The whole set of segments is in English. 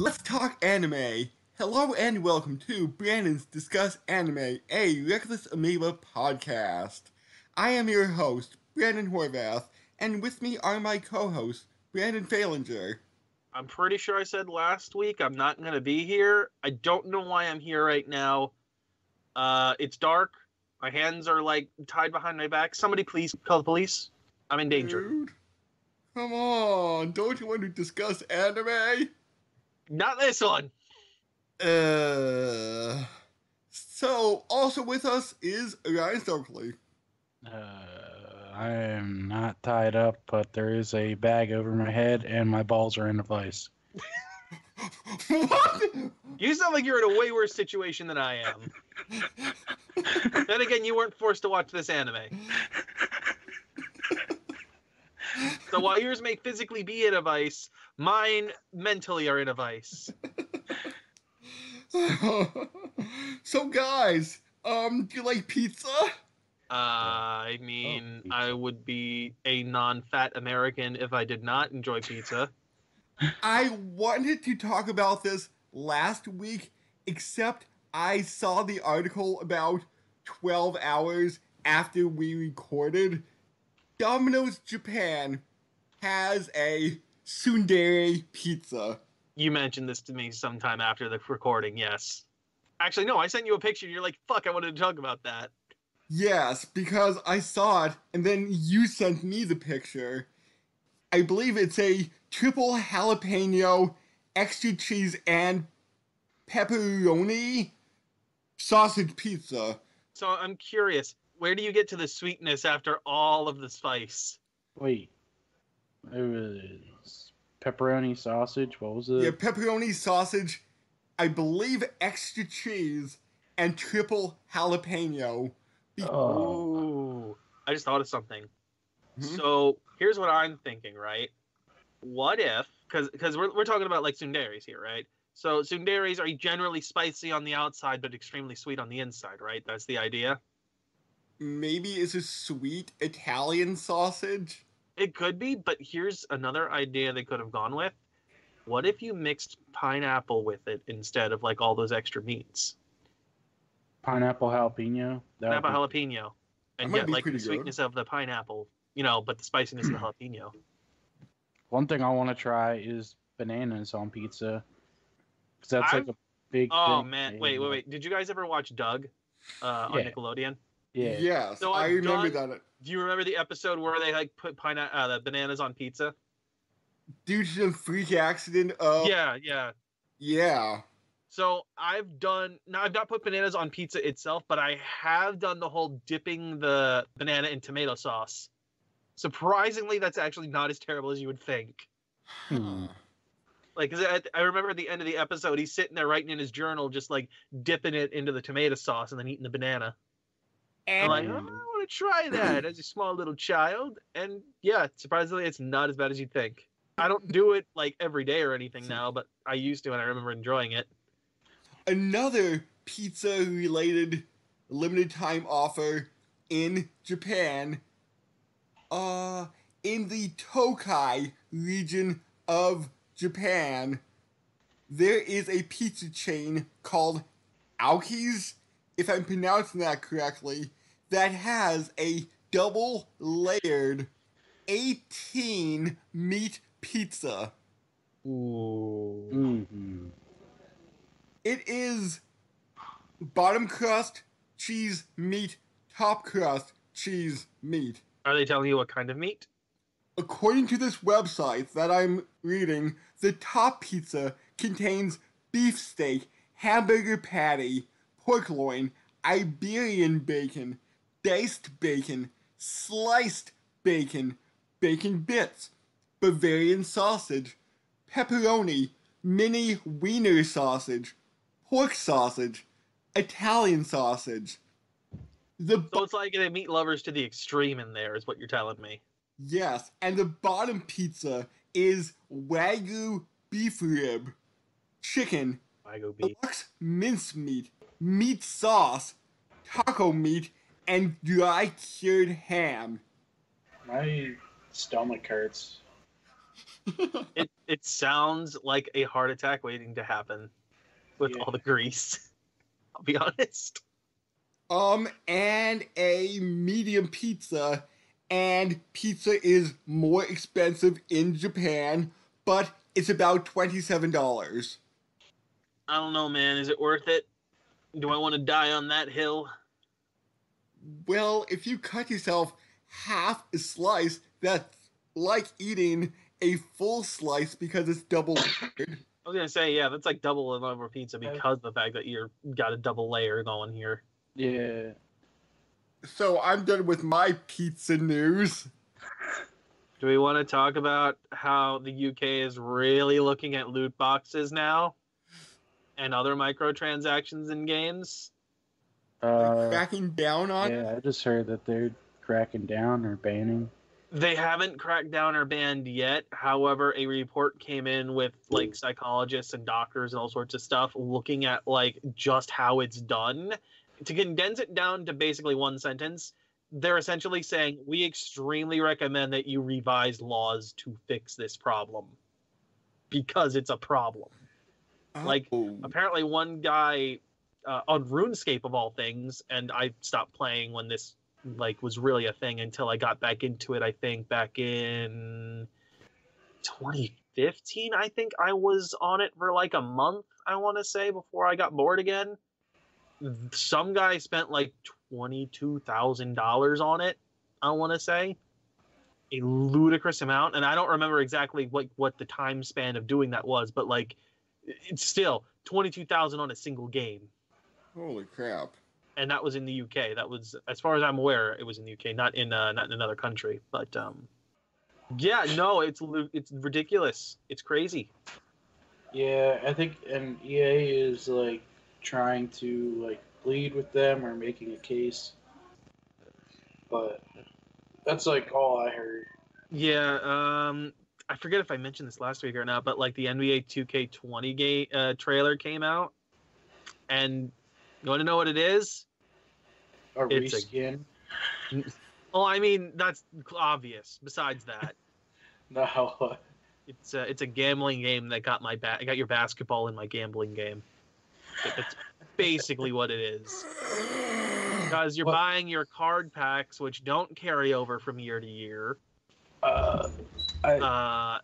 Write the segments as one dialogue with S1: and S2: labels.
S1: Let's talk anime. Hello and welcome to Brandon's Discuss Anime, a Reckless Amoeba podcast. I am your host, Brandon Horvath, and with me are my co-hosts, Brandon Falinger.
S2: I'm pretty sure I said last week I'm not going to be here. I don't know why I'm here right now. Uh, it's dark. My hands are like tied behind my back. Somebody please call the police. I'm in danger.
S1: Dude, come on, don't you want to discuss anime?
S2: Not this one.
S1: Uh, so also with us is Orion Stokely.
S3: Uh, I am not tied up, but there is a bag over my head, and my balls are in a vice.
S1: what?
S2: You sound like you're in a way worse situation than I am. then again, you weren't forced to watch this anime. So while yours may physically be in a vice, mine mentally are in a vice.
S1: so guys, um, do you like pizza?
S2: Uh, I mean, I would be a non-fat American if I did not enjoy pizza.
S1: I wanted to talk about this last week, except I saw the article about 12 hours after we recorded. Domino's Japan has a tsundere pizza.
S2: You mentioned this to me sometime after the recording, yes. Actually, no, I sent you a picture. and You're like, "Fuck, I wanted to talk about that."
S1: Yes, because I saw it and then you sent me the picture. I believe it's a triple jalapeno, extra cheese, and pepperoni sausage pizza.
S2: So I'm curious, where do you get to the sweetness after all of the spice?
S3: Wait, it was pepperoni sausage. What was it?
S1: Yeah, pepperoni sausage, I believe extra cheese, and triple jalapeno. Be-
S3: Oh.
S2: I just thought of something.
S1: Mhm.
S2: So here's what I'm thinking, right? What if, because because we're we're talking about like tsunderes here, right? So tsunderes are generally spicy on the outside but extremely sweet on the inside, right? That's the idea.
S1: Maybe it's a sweet Italian sausage.
S2: It could be, but here's another idea they could have gone with. What if you mixed pineapple with it instead of like all those extra meats?
S3: Pineapple jalapeno. That would
S2: Pineapple
S3: be-
S2: jalapeno, and
S1: might
S2: get like the
S1: pretty good.
S2: sweetness of the pineapple, you know, but the spiciness of the jalapeno.
S3: One thing I want to try is bananas on pizza. 'Cause that's like
S2: I've-
S3: a big.
S2: Oh
S3: thing.
S2: man, wait, wait, wait. Did you guys ever watch Doug uh, on
S3: Yeah.
S2: Nickelodeon?
S3: Yeah.
S1: Yes,
S2: So
S1: I remember
S2: done-
S1: that.
S2: Do you remember the episode where they like put pine uh, the bananas on pizza?
S1: Due to some freak accident of.
S2: Yeah, yeah.
S1: Yeah.
S2: So I've done now. I've not put bananas on pizza itself, but I have done the whole dipping the banana in tomato sauce. Surprisingly, that's actually not as terrible as you would think.
S3: Hmm.
S2: Like, 'cause I, I remember at the end of the episode, he's sitting there writing in his journal, just like dipping it into the tomato sauce and then eating the banana. I'm like, oh, I want to try that as a small little child. And yeah, surprisingly, it's not as bad as you'd think. I don't do it like every day or anything now, but I used to and I remember enjoying it.
S1: Another pizza related limited time offer in Japan. Uh, in the Tokai region of Japan, there is a pizza chain called Aoki's, if I'm pronouncing that correctly, that has a double layered 18 meat pizza.
S2: Ooh.
S3: Mhm.
S1: It is bottom crust, cheese, meat, top crust, cheese, meat.
S2: Are they telling you what kind of meat?
S1: According to this website that I'm reading, the top pizza contains beefsteak, hamburger patty, pork loin, Iberian bacon, diced bacon, sliced bacon, bacon bits, Bavarian sausage, pepperoni, mini wiener sausage, pork sausage, Italian sausage. The
S2: So it's like they meat lovers to the extreme in there, is what you're telling me.
S1: Yes, and the bottom pizza is Wagyu beef rib, chicken,
S2: go beef.
S1: deluxe mincemeat, meat sauce, taco meat, and dry cured ham.
S3: My stomach hurts.
S2: It it sounds like a heart attack waiting to happen with
S3: Yeah.
S2: all the grease. I'll be honest.
S1: um, and a medium pizza, and pizza is more expensive in Japan, but it's about twenty-seven dollars.
S2: I don't know, man. Is it worth it? Do I want to die on that hill?
S1: Well, if you cut yourself half a slice, that's like eating a full slice because it's double. layered.
S2: I was gonna say, yeah, that's like double the number of pizza because of the fact that you're got a double layer going here.
S3: Yeah.
S1: so I'm done with my pizza news.
S2: Do we want to talk about how the UK is really looking at loot boxes now and other microtransactions in games?
S3: Uh,
S1: cracking down on.
S3: yeah, I just heard that they're cracking down or banning.
S2: They haven't cracked down or banned yet. However, a report came in with like psychologists and doctors and all sorts of stuff looking at like just how it's done. To condense it down to basically one sentence, they're essentially saying we extremely recommend that you revise laws to fix this problem because it's a problem. like,
S1: Oh.
S2: apparently one guy uh, on RuneScape of all things, and I stopped playing when this like was really a thing until I got back into it. I think back in 2015. I think I was on it for like a month. I want to say before I got bored again. Some guy spent like twenty two thousand dollars on it. I want to say a ludicrous amount, and I don't remember exactly what what the time span of doing that was, but like it's still 22,000 on a single game.
S1: Holy crap!
S2: And that was in the UK. That was as far as I'm aware, it was in the UK, not in uh, not in another country. But um yeah, no, it's it's ridiculous. It's crazy.
S3: Yeah, I think and EA is like trying to like plead with them or making a case. But that's like all I heard.
S2: Yeah, um I forget if I mentioned this last week or not, but like the NBA 2K20 game uh, trailer came out and you want to know what it is?
S3: A
S2: It's a-
S3: reskin.
S2: Well, I mean, that's obvious. Besides that,
S3: No.
S2: It's a, it's a gambling game that got my ba- got your basketball in my gambling game. That- That's basically what it is. Because you're
S3: What-
S2: buying your card packs, which don't carry over from year to year,
S3: Uh, I,
S2: uh,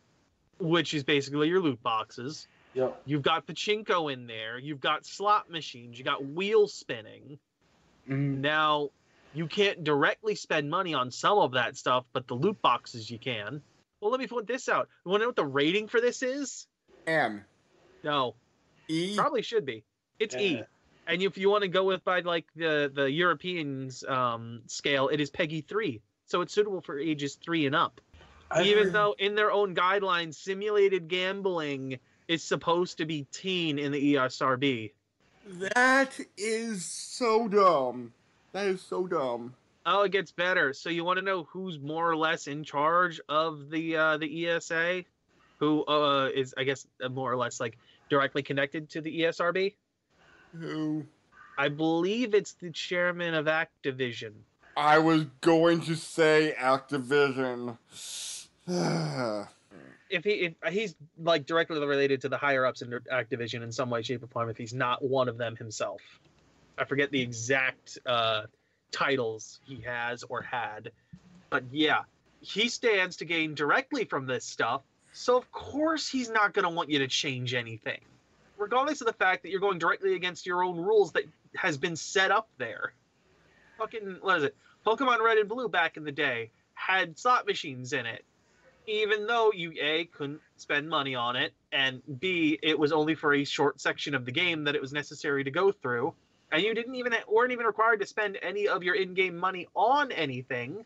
S2: which is basically your loot boxes.
S3: Yep.
S2: You've got pachinko in there. You've got slot machines. You got wheel spinning.
S3: Mm,
S2: Now, you can't directly spend money on some of that stuff, but the loot boxes you can. Well, let me point this out. You want to know what the rating for this is?
S1: M
S2: No,
S1: E.
S2: Probably should be. It's E. And if you want to go with by like the the Europeans um, scale, it is PEGI three. So it's suitable for ages three and up.
S3: I've
S2: Even
S3: heard-
S2: though in their own guidelines, simulated gambling is supposed to be teen in the ESRB.
S1: That is so dumb. That is so dumb.
S2: Oh, it gets better. So you want to know who's more or less in charge of the uh, the ESA? Who uh, is I guess uh, more or less like directly connected to the ESRB?
S1: Who?
S2: I believe it's the chairman of Activision.
S1: I was going to say Activision.
S2: if he if he's like directly related to the higher ups in Activision in some way, shape, or form, if he's not one of them himself, I forget the exact uh, titles he has or had, but yeah, he stands to gain directly from this stuff. So of course he's not going to want you to change anything, regardless of the fact that you're going directly against your own rules that has been set up there. Fucking what is it? Pokemon Red and Blue back in the day had slot machines in it even though you a couldn't spend money on it and b it was only for a short section of the game that it was necessary to go through and you didn't even weren't even required to spend any of your in-game money on anything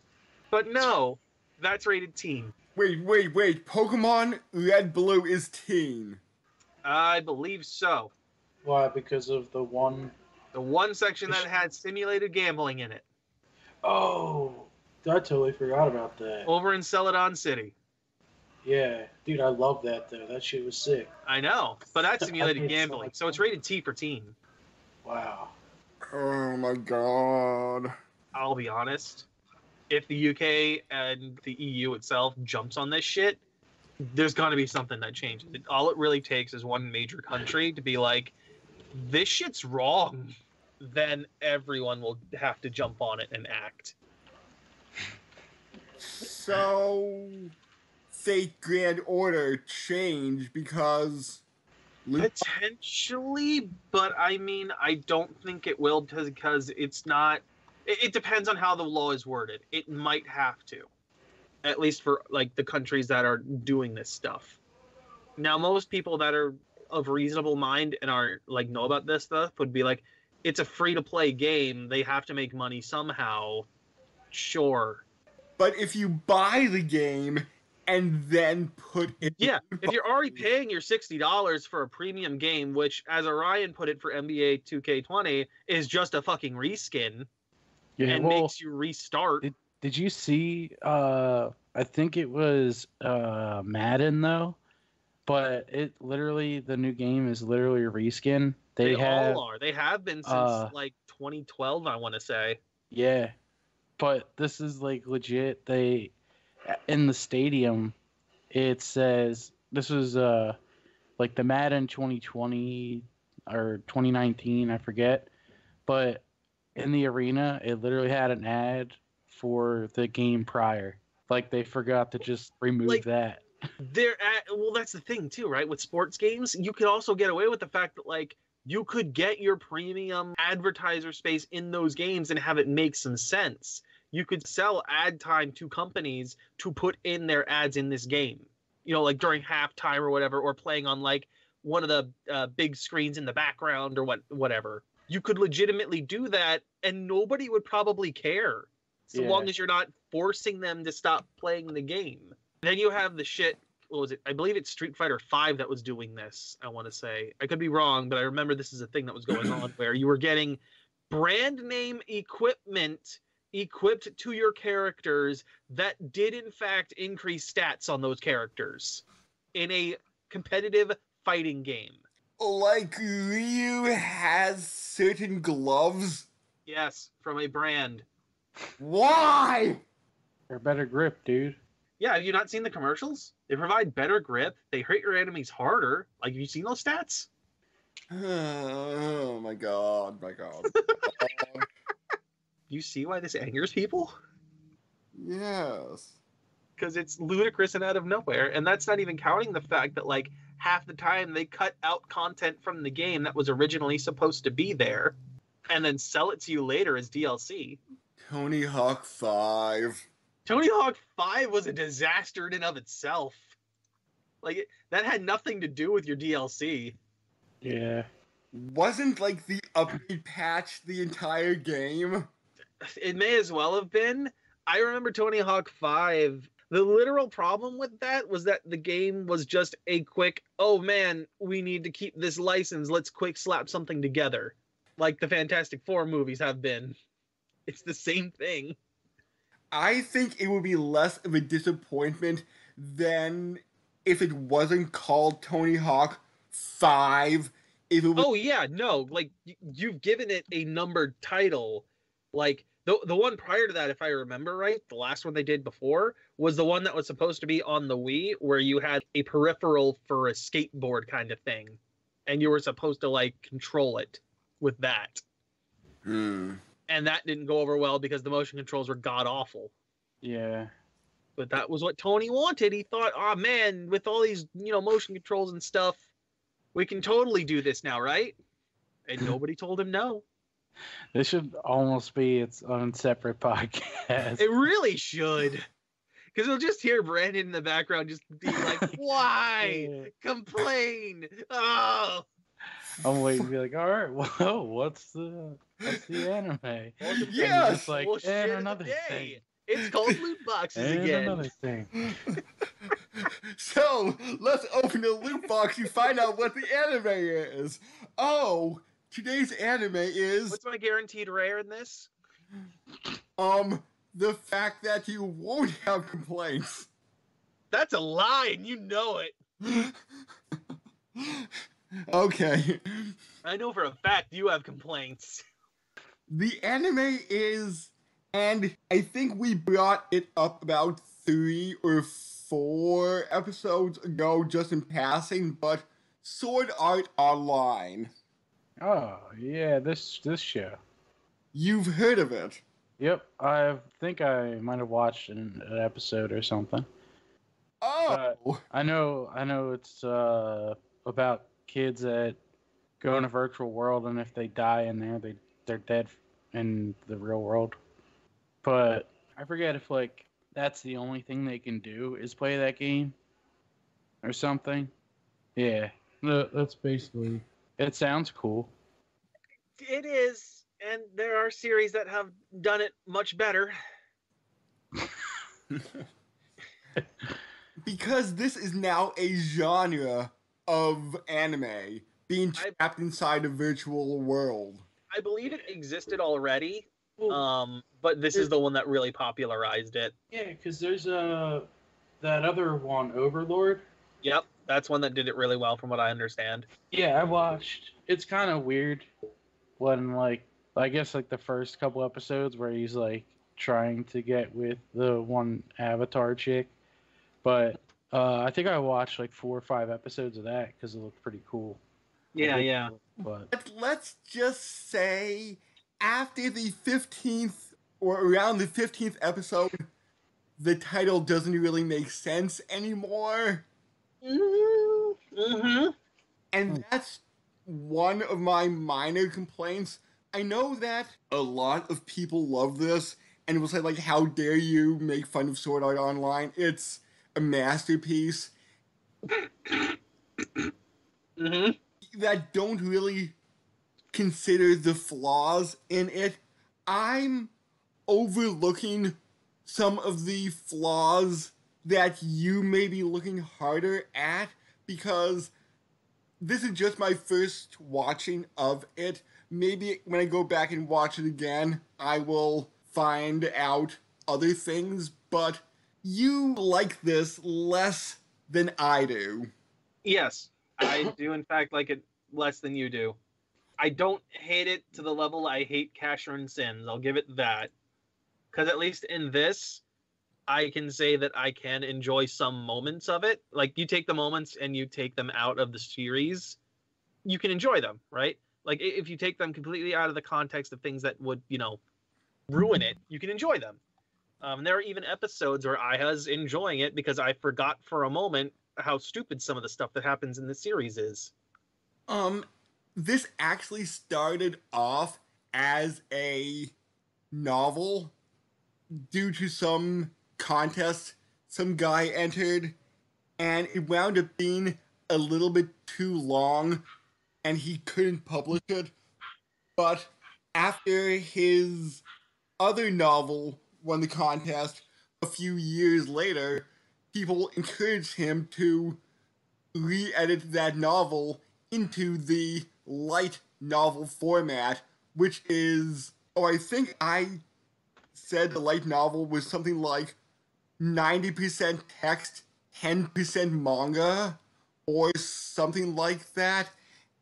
S2: but no that's rated teen
S1: wait, wait, wait. Pokemon Red Blue is teen.
S2: i believe so
S3: Why? Because of the one
S2: the one section that had simulated gambling in it
S3: oh I totally forgot about that.
S2: over in celadon city
S3: Yeah, dude, I love that though. That shit was sick.
S2: i know but that's simulated gambling so it's rated t for teen
S3: Wow.
S1: Oh my god.
S2: I'll be honest. If the UK and the EU itself jumps on this shit, there's going to be something that changes. All it really takes is one major country to be like, this shit's wrong. Then everyone will have to jump on it and act.
S1: So, Fate Grand Order change because
S2: Potentially, but I mean, I don't think it will because it's not. It, it depends on how the law is worded. It might have to, at least for like the countries that are doing this stuff. Now, most people that are of reasonable mind and are like know about this stuff would be like, it's a free to play game. They have to make money somehow. Sure.
S1: But if you buy the game and then put it,
S2: Yeah, if you're already paying your sixty dollars for a premium game, which, as Orion put it for NBA 2K20, is just a fucking reskin
S4: Yeah,
S2: and
S4: well,
S2: makes you restart.
S4: It- did you see? Uh, I think it was uh, Madden though, but it literally the new game is literally a reskin. They,
S2: They,
S4: have
S2: all are. They have been since
S4: uh,
S2: like 2012, I want to say.
S4: yeah, but this is like legit. They in the stadium, it says this was uh like the Madden 2020 or 2019, I forget, but in the arena, it literally had an ad for the game prior. Like they forgot to just remove
S2: Like-
S4: that.
S2: They're at well, that's the thing too, right? With sports games, you could also get away with the fact that like you could get your premium advertiser space in those games and have it make some sense. You could sell ad time to companies to put in their ads in this game. You know, like during halftime or whatever, or playing on like one of the uh, big screens in the background or what, whatever. You could legitimately do that, and nobody would probably care, so
S4: Yeah.
S2: long as you're not forcing them to stop playing the game. Then you have the shit. What was it? I believe it's Street Fighter Five that was doing this. I want to say I could be wrong, but I remember this is a thing that was going on where you were getting brand name equipment equipped to your characters that did in fact increase stats on those characters in a competitive fighting game.
S1: like Ryu has certain gloves.
S2: Yes, from a brand.
S1: Why?
S4: They're better grip, dude.
S2: Yeah, have you not seen the commercials? They provide better grip. They hurt your enemies harder. Like, have you seen those stats?
S1: Oh my god, my god.
S2: You see why this angers people?
S1: yes.
S2: because it's ludicrous and out of nowhere. And that's not even counting the fact that like half the time they cut out content from the game that was originally supposed to be there, and then sell it to you later as DLC.
S1: Tony Hawk 5.
S2: Tony Hawk Five was a disaster in and of itself. Like that had nothing to do with your DLC.
S4: Yeah.
S1: Wasn't like the update patch the entire game?
S2: It may as well have been. I remember Tony Hawk 5. The literal problem with that was that the game was just a quick, oh man, we need to keep this license. Let's quick slap something together. Like the Fantastic Four movies have been. It's the same thing.
S1: I think it would be less of a disappointment than if it wasn't called Tony Hawk 5. If it was
S2: Oh yeah, no, like you've given it a numbered title. Like the the one prior to that, if I remember right, the last one they did before was the one that was supposed to be on the Wii, where you had a peripheral for a skateboard kind of thing, and you were supposed to like control it with that.
S1: Hmm.
S2: And that didn't go over well because the motion controls were god awful.
S4: Yeah.
S2: But that was what Tony wanted. He thought, oh man, with all these, you know, motion controls and stuff, we can totally do this now, right? And nobody told him no.
S4: This should almost be its own separate podcast.
S2: It really should. Because we'll just hear Brandon in the background just be like, why?
S4: Yeah.
S2: Complain. Oh.
S4: I'm waiting to be like, all right, well, what's the what's the anime?
S2: Welcome
S4: And
S1: Yes!
S4: just like,
S2: Well,
S4: and
S2: shit
S4: another
S2: day.
S4: thing.
S2: It's called loot boxes
S4: And
S2: again.
S4: another thing.
S1: so let's open the loot box and find out what the anime is. Oh, today's anime is
S2: What's my guaranteed rare in this?
S1: um the fact that you won't have complaints.
S2: That's a lie, and you know it.
S1: okay.
S2: I know for a fact you have complaints.
S1: The anime is, and I think we brought it up about three or four episodes ago, just in passing, but Sword Art Online.
S4: Oh yeah, this this show.
S1: You've heard of it.
S4: Yep, I think I might have watched an, an episode or something.
S1: Oh,
S4: I know, I know it's uh, about kids that go in a virtual world, and if they die in there, they they're dead in the real world. But I forget if like that's the only thing they can do is play that game or something. Yeah, that's basically. It sounds cool.
S2: It is, and there are series that have done it much better.
S1: because this is now a genre of anime being
S2: I-
S1: trapped inside a virtual world.
S2: I believe it existed already, um, but this is the one that really popularized it.
S3: yeah, because there's uh, that other one, Overlord.
S2: Yep, that's one that did it really well, from what I understand.
S3: Yeah, I watched.
S4: It's kind of weird when like I guess like the first couple episodes where he's like trying to get with the one Avatar chick, but uh, I think I watched like four or five episodes of that because it looked pretty cool.
S2: Yeah, yeah.
S4: But
S1: But let's just say after the 15th or around the 15th episode, the title doesn't really make sense anymore.
S2: Mm-hmm.
S1: And that's one of my minor complaints. I know that a lot of people love this and will say, like, how dare you make fun of Sword Art Online? It's a masterpiece
S2: Mm-hmm.
S1: that don't really consider the flaws in it. I'm overlooking some of the flaws that you may be looking harder at because this is just my first watching of it. Maybe when I go back and watch it again, I will find out other things, but you like this less than I do.
S2: Yes, I do. In fact, like it less than you do. I don't hate it to the level I hate Casshern Sins. I'll give it that. Because at least in this, I can say that I can enjoy some moments of it. Like you take the moments and you take them out of the series, you can enjoy them, right? Like if you take them completely out of the context of things that would, you know, ruin it, you can enjoy them. Um, there are even episodes where I was enjoying it because I forgot for a moment how stupid some of the stuff that happens in the series is.
S1: Um, this actually started off as a novel due to some contest some guy entered, and it wound up being a little bit too long, and he couldn't publish it. But after his other novel won the contest a few years later, people encouraged him to re-edit that novel into the light novel format, which is oh I think I said the light novel was something like 90% text, 10% manga, or something like that.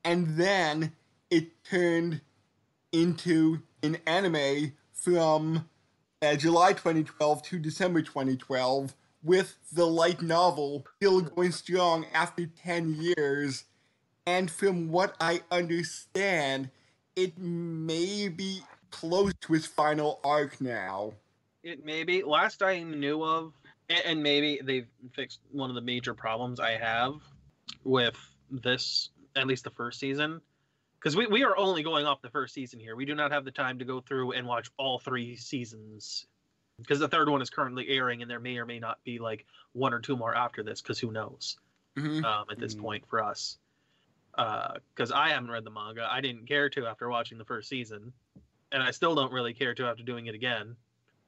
S1: And then it turned into an anime from uh, July 2012 to December 2012, with the light novel still going strong after 10 years. And from what I understand, it may be close to its final arc now.
S2: It may be. Last I knew of, and, and maybe they've fixed one of the major problems I have with this, at least the first season. Because we, we are only going off the first season here. We do not have the time to go through and watch all three seasons. Because the third one is currently airing, and there may or may not be like one or two more after this, because who knows
S1: Mhm.
S2: um, at this
S4: Mm.
S2: point for us. Because I haven't read the manga. I didn't care to after watching the first season. And I still don't really care to after doing it again.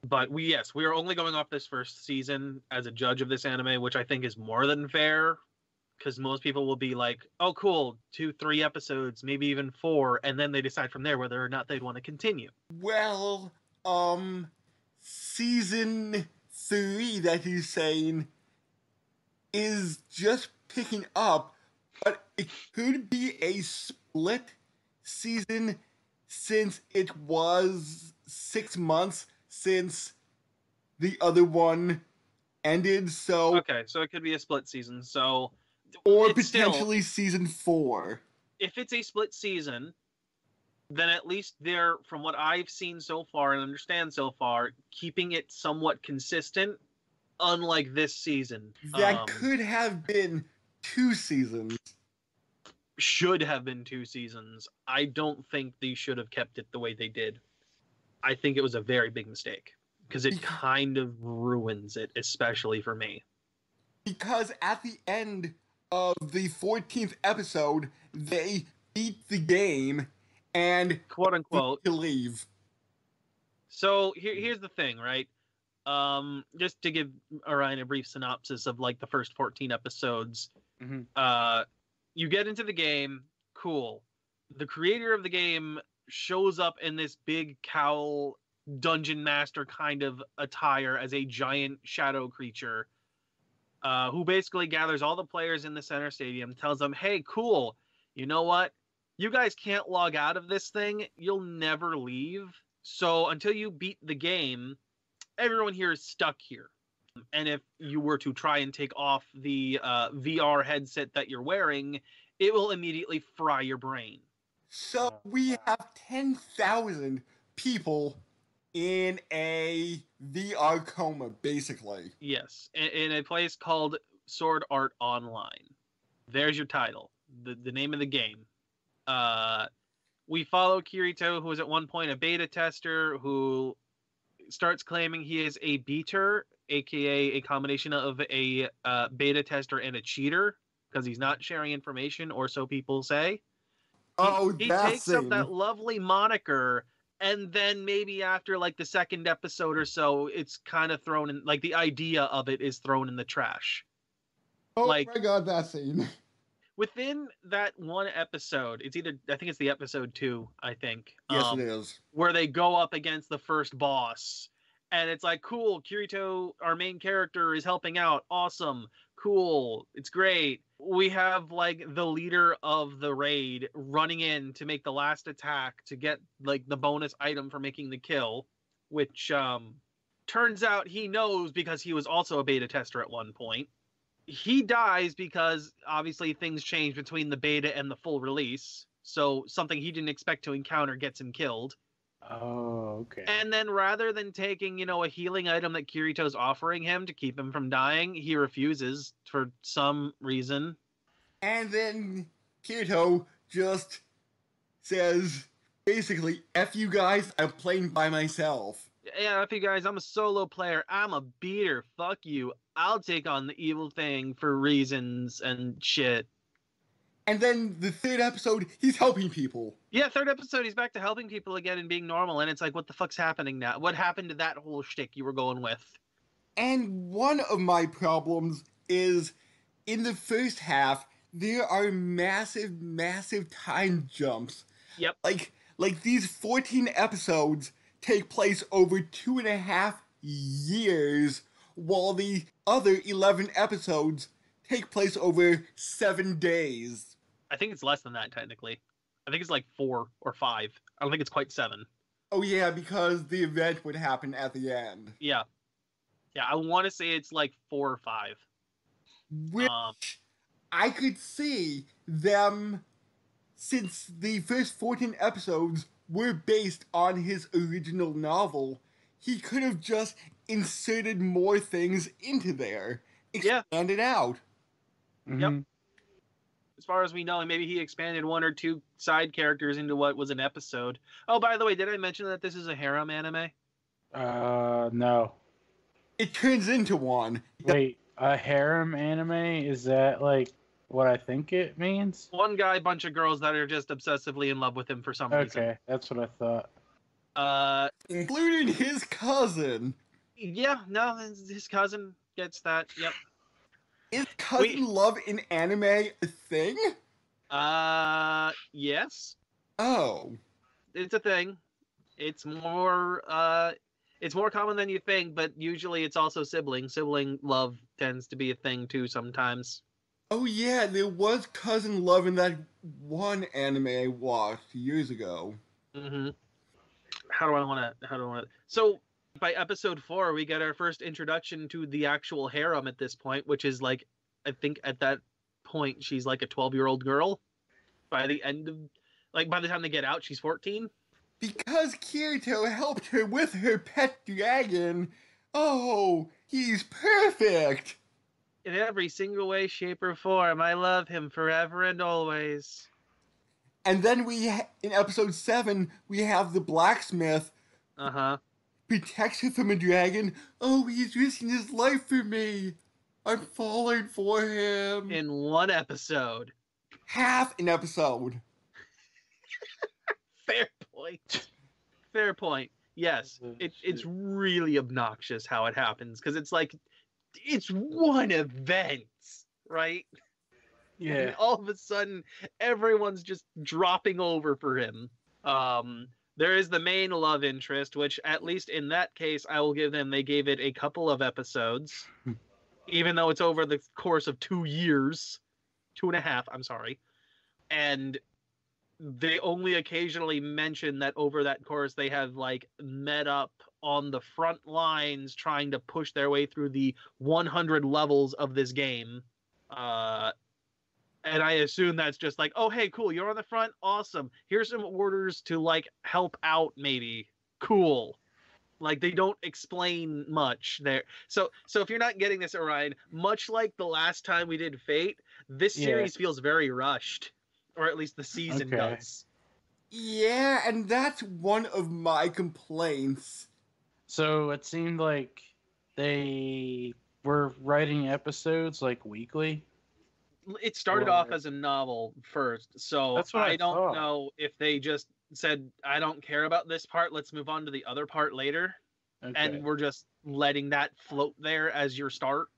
S2: But we, yes, we are only going off this first season as a judge of this anime, which I think is more than fair. Because most people will be like, oh, cool, two, three episodes, maybe even four. And then they decide from there whether or not they'd want to continue.
S1: Well, um, season three that he's saying is just picking up, but it could be a split season since it was six months since the other one ended. So
S2: Okay, so it could be a split season. So
S1: or
S2: it's still-
S1: potentially season four.
S2: if it's a split season, then at least they're, from what I've seen so far and understand so far, keeping it somewhat consistent. Unlike this season,
S1: That
S2: Um,
S1: could have been two seasons.
S2: should have been two seasons. I don't think they should have kept it the way they did. I think it was a very big mistake because it kind of ruins it, especially for me.
S1: Because at the end of the 14th episode, they beat the game and
S2: Quote unquote.
S1: leave.
S2: So here, here's the thing, right? Um, just to give Orion a brief synopsis of like the first 14 episodes.
S4: Mhm.
S2: Uh, you get into the game, cool. The creator of the game shows up in this big cowl dungeon master kind of attire as a giant shadow creature uh, who basically gathers all the players in the center stadium tells them hey cool. You know what? You guys can't log out of this thing. You'll never leave. So until you beat the game everyone here is stuck here. And if you were to try and take off the uh, vr headset that you're wearing it will immediately fry your brain
S1: So we have 10,000 people in a VR coma, basically.
S2: Yes, in, in a place called Sword Art Online. There's your title, the the name of the game. Uh, we follow Kirito, who is at one point a beta tester, who starts claiming he is a beater, aka a combination of a uh, beta tester and a cheater, because he's not sharing information, or so people say. He-
S1: Oh,
S2: he
S1: that
S2: takes up that lovely moniker and then maybe after like the second episode or so it's kind of thrown in like the idea of it is thrown in the trash
S1: Oh
S2: like-
S1: my god, that scene.
S2: within that one episode it's either i think it's the episode two i think
S1: Yes,
S2: um,
S1: it is.
S2: where they go up against the first boss and it's like cool kirito our main character is helping out awesome cool it's great. We have like the leader of the raid running in to make the last attack to get like the bonus item for making the kill which um turns out he knows because he was also a beta tester at one point. He dies because obviously things change between the beta and the full release so something he didn't expect to encounter gets him killed
S4: Oh, okay.
S2: and then rather than taking, you know, a healing item that Kirito's offering him to keep him from dying, he refuses for some reason.
S1: And then Kirito just says, basically, F you guys, I'm playing by myself.
S2: Yeah, if you guys, I'm a solo player. I'm a beater. Fuck you. I'll take on the evil thing for reasons and shit.
S1: And then the third episode, he's helping people.
S2: Yeah, third episode, he's back to helping people again and being normal, and it's like, what the fuck's happening now? What happened to that whole shtick you were going with?
S1: And one of my problems is in the first half, there are massive, massive time jumps.
S2: Yep.
S1: Like, like these 14 episodes take place over two and a half years, while the other 11 episodes take place over seven days.
S2: I think it's less than that, technically. I think it's like four or five. I don't think it's quite seven.
S1: Oh, yeah, because the event would happen at the end.
S2: Yeah. Yeah, I want to say it's like four or five.
S1: Which
S2: Um,
S1: I could see them, since the first 14 episodes were based on his original novel, he could have just inserted more things into there,
S2: Yeah.
S1: expand it out.
S4: Mhm.
S2: as far as we know, and maybe he expanded one or two side characters into what was an episode. Oh, by the way, did I mention that this is a harem anime?
S4: Uh, no.
S1: It turns into one.
S4: Wait, a harem anime? Is that like what I think it means?
S2: One guy, bunch of girls that are just obsessively in love with him for some reason.
S4: Okay, that's what I thought.
S2: Uh,
S1: Including his cousin.
S2: yeah, no, his, his cousin gets that. Yep.
S1: Is cousin
S2: Wait.
S1: love in anime a thing?
S2: Uh, yes,
S1: Oh.
S2: it's a thing. It's more uh, it's more common than you think, but usually it's also sibling. Sibling love tends to be a thing too sometimes.
S1: Oh yeah, there was cousin love in that one anime I watched years ago.
S2: Mm-hmm. How do I want to? How do I want to? So By episode four, we get our first introduction to the actual harem at this point, which is like, I think at that point she's like a 12 year old girl. By the end of, like by the time they get out, she's 14.
S1: Because Kirito helped her with her pet dragon. Oh, he's perfect.
S2: In every single way, shape, or form, I love him forever and always.
S1: And then we, in episode seven, we have the blacksmith
S2: Uh huh.
S1: Protects her from a dragon. Oh, he's risking his life for me. I'm falling for him.
S2: In one episode.
S1: Half an episode.
S2: Fair point. Fair point. Yes, it, it's really obnoxious how it happens because it's like it's one event, right? And
S4: Yeah.
S2: all of a sudden, everyone's just dropping over for him. Um, there is the main love interest, which at least in that case, I will give them. They gave it a couple of episodes, even though it's over the course of two years, two and a half. I'm sorry, and they only occasionally mention that over that course they have like met up on the front lines trying to push their way through the 100 levels of this game uh and i assume that's just like oh hey cool you're on the front awesome here's some orders to like help out maybe cool like they don't explain much there so so if you're not getting this orion much like the last time we did fate this
S4: Yeah.
S2: series feels very rushed or at least the season
S4: Okay.
S2: does
S1: Yeah, and that's one of my complaints.
S4: So it seemed like they were writing episodes like weekly.
S2: It started off as a novel first so
S4: That's what
S2: i,
S4: I
S2: don't
S4: thought.
S2: know if they just said i don't care about this part let's move on to the other part later
S4: Okay.
S2: and we're just letting that float there as your start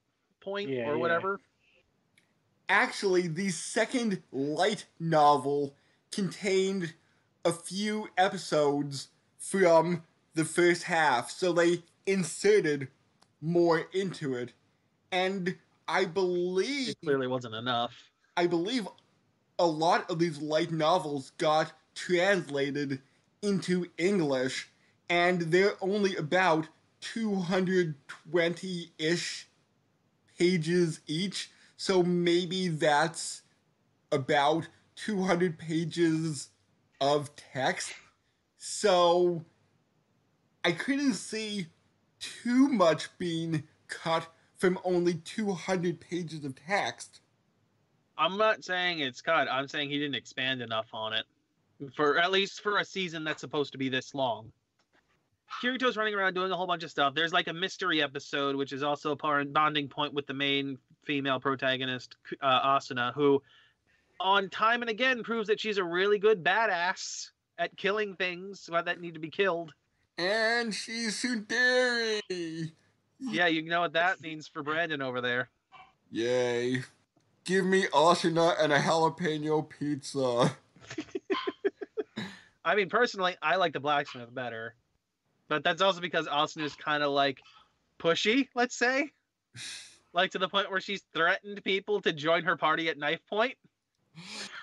S2: point
S4: Yeah,
S2: or
S4: yeah.
S2: whatever
S1: Actually, the second light novel contained a few episodes from the first half, so they inserted more into it. And I believe
S2: it clearly wasn't enough
S1: I believe a lot of these light novels got translated into English, and they're only about 220 ish pages each. So maybe that's about 200 pages of text. So I couldn't see too much being cut from only 200 pages of text.
S2: i'm not saying it's cut i'm saying he didn't expand enough on it for at least for a season that's supposed to be this long Kirito's running around doing a whole bunch of stuff. There's like a mystery episode, which is also a bonding point with the main female protagonist, uh, Asuna, who, on time and again, proves that she's a really good badass at killing things that need to be killed.
S1: And she's tsundere!
S2: Yeah, you know what that means for Brandon over there.
S1: Yay. Give me Asuna and a jalapeno pizza.
S2: I mean, personally, I like the blacksmith better, but that's also because Asuna is kind of like pushy, let's say, like to the point where she's threatened people to join her party at knife point.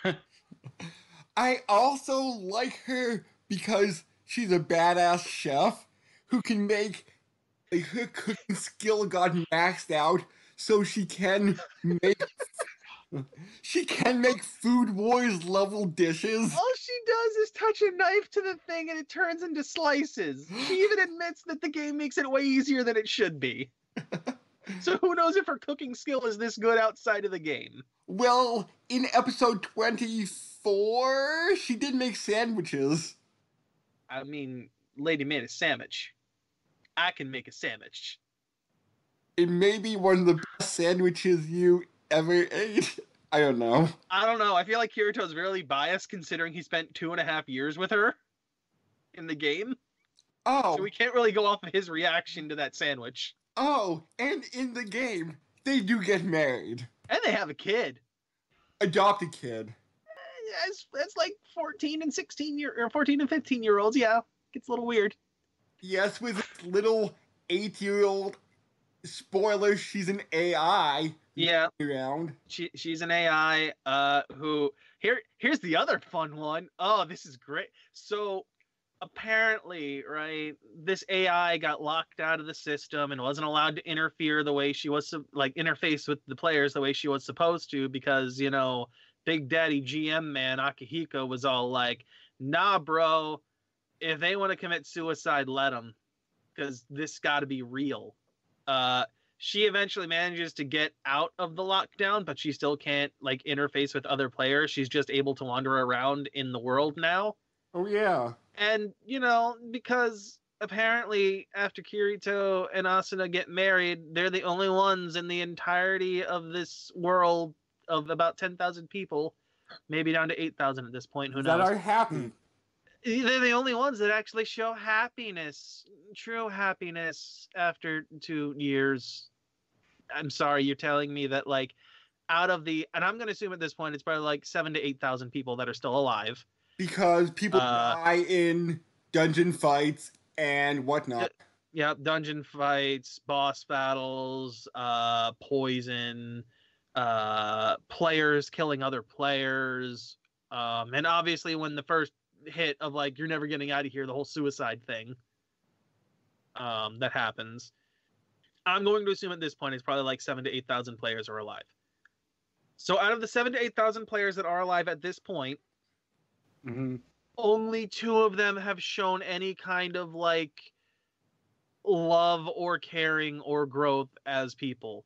S1: I also like her because she's a badass chef who can make like her cooking skill got maxed out so she can make she can make food wars level dishes.
S2: All she does is touch a knife to the thing and it turns into slices. She even admits that the game makes it way easier than it should be. So who knows if her cooking skill is this good outside of the game?
S1: Well, in episode 24, she did make sandwiches.
S2: I mean, lady made a sandwich. I can make a sandwich.
S1: It may be one of the best sandwiches you ever ate. I don't know.
S2: I don't know. I feel like Kirito's really biased considering he spent two and a half years with her in the game.
S1: Oh,
S2: So we can't really go off of his reaction to that sandwich.
S1: oh, and in the game, they do get married.
S2: And they have a kid.
S1: Adopt a kid.
S2: Eh, that's, that's like 14 and 16 year or 14 and 15 year olds. Yeah. Gets a little weird.
S1: Yes, with this little eight year old. Spoiler, she's an AI
S2: Yeah.
S1: around.
S2: she she's an AI uh who here here's the other fun one. Oh, this is great. So apparently, right, this AI got locked out of the system and wasn't allowed to interfere the way she was like interface with the players the way she was supposed to because, you know, Big Daddy GM man Akihiko was all like, "Nah, bro, if they want to commit suicide, let them cuz this got to be real." Uh she eventually manages to get out of the lockdown, but she still can't like interface with other players. She's just able to wander around in the world now
S1: Oh yeah.
S2: and you know because apparently after kirito and asuna get married they're the only ones in the entirety of this world of about 10,000 people maybe down to 8,000 at this point who
S1: that
S2: knows That
S1: are happy.
S2: They're the only ones that actually show happiness true happiness after 2 years. I'm sorry you're telling me that like out of the and i'm going to assume at this point it's probably like 7 to 8,000 people that are still alive.
S1: Because people
S2: Uh,
S1: die in dungeon fights and whatnot.
S2: Yeah, dungeon fights, boss battles, uh, poison, uh, players killing other players, um, and obviously when the first hit of like you're never getting out of here, the whole suicide thing, um, that happens. I'm going to assume at this point it's probably like seven to eight thousand players are alive. So out of the seven to eight thousand players that are alive at this point,
S4: hmm
S2: only two of them have shown any kind of like love or caring or growth as people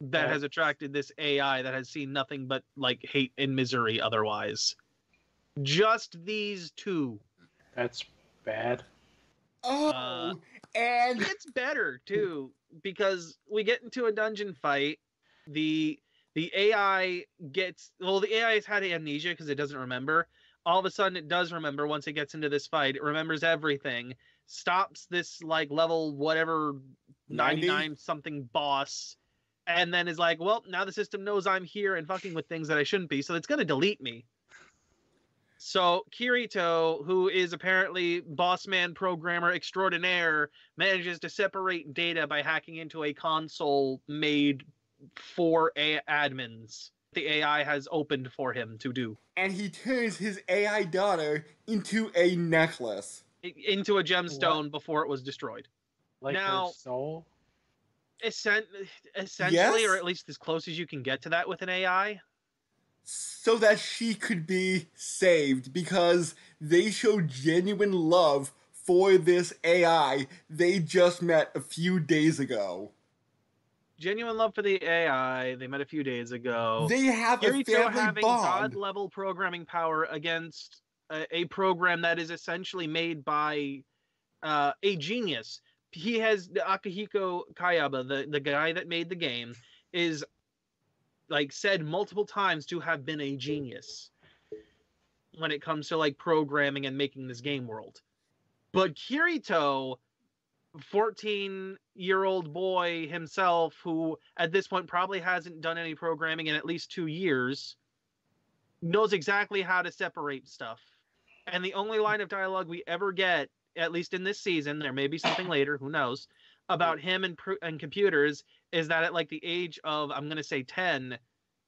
S2: that
S3: Right.
S2: has attracted this AI that has seen nothing but like hate and misery otherwise. Just these two.
S3: That's bad.
S1: Oh,
S2: Uh,
S1: and
S2: It's better too because we get into a dungeon fight. The the AI gets well. The AI has had amnesia because it doesn't remember. All of a sudden, it does remember once it gets into this fight. It remembers everything. Stops this like level whatever 99 something boss and then is like, well, now the system knows I'm here and fucking with things that I shouldn't be, so it's gonna delete me. So Kirito, who is apparently boss man programmer extraordinaire, manages to separate data by hacking into a console made for a- admins. The AI has opened for him to do
S1: and he turns his AI daughter into a necklace.
S2: Into a gemstone before it was destroyed.
S3: Like
S2: Now-
S3: her soul.
S2: Essen- essentially, or at least as close as you can get to that with an AI.
S1: So that she could be saved because they show genuine love for this AI they just met a few days ago.
S2: Genuine love for the AI. They met a few days ago.
S1: They have a family
S2: having
S1: bond.
S2: god level programming power against a, a program that is essentially made by uh, a genius. He has the Akihiko Kayaba, the, the guy that made the game, is like said multiple times to have been a genius when it comes to like programming and making this game world. But Kirito, 14 year old boy himself, who at this point probably hasn't done any programming in at least two years, knows exactly how to separate stuff. And the only line of dialogue we ever get, at least in this season, there may be something later, who knows, about him and, pr- and computers is that at like the age of, I'm going to say 10,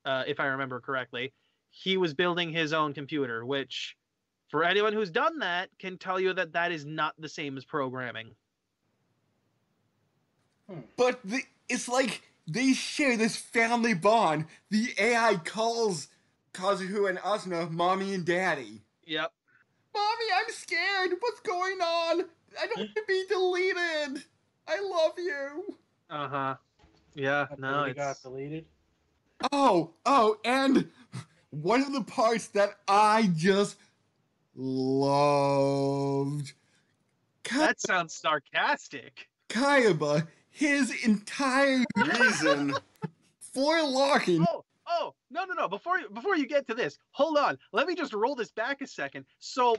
S2: uh, if I remember correctly, he was building his own computer, which for anyone who's done that can tell you that that is not the same as programming.
S1: But the, it's like they share this family bond. The AI calls Kazuto and Asuna mommy and daddy.
S2: Yep.
S1: Mommy, I'm scared. What's going on? I don't want to be deleted. I love you.
S2: Uh huh. Yeah.
S3: That
S2: No,
S3: really got deleted.
S1: Oh, oh, and one of the parts that I just loved. Ka-
S2: that sounds sarcastic.
S1: Kayaba, his entire reason for locking.
S2: Oh, oh, no, no, no. Before you before you get to this, hold on. Let me just roll this back a second. So,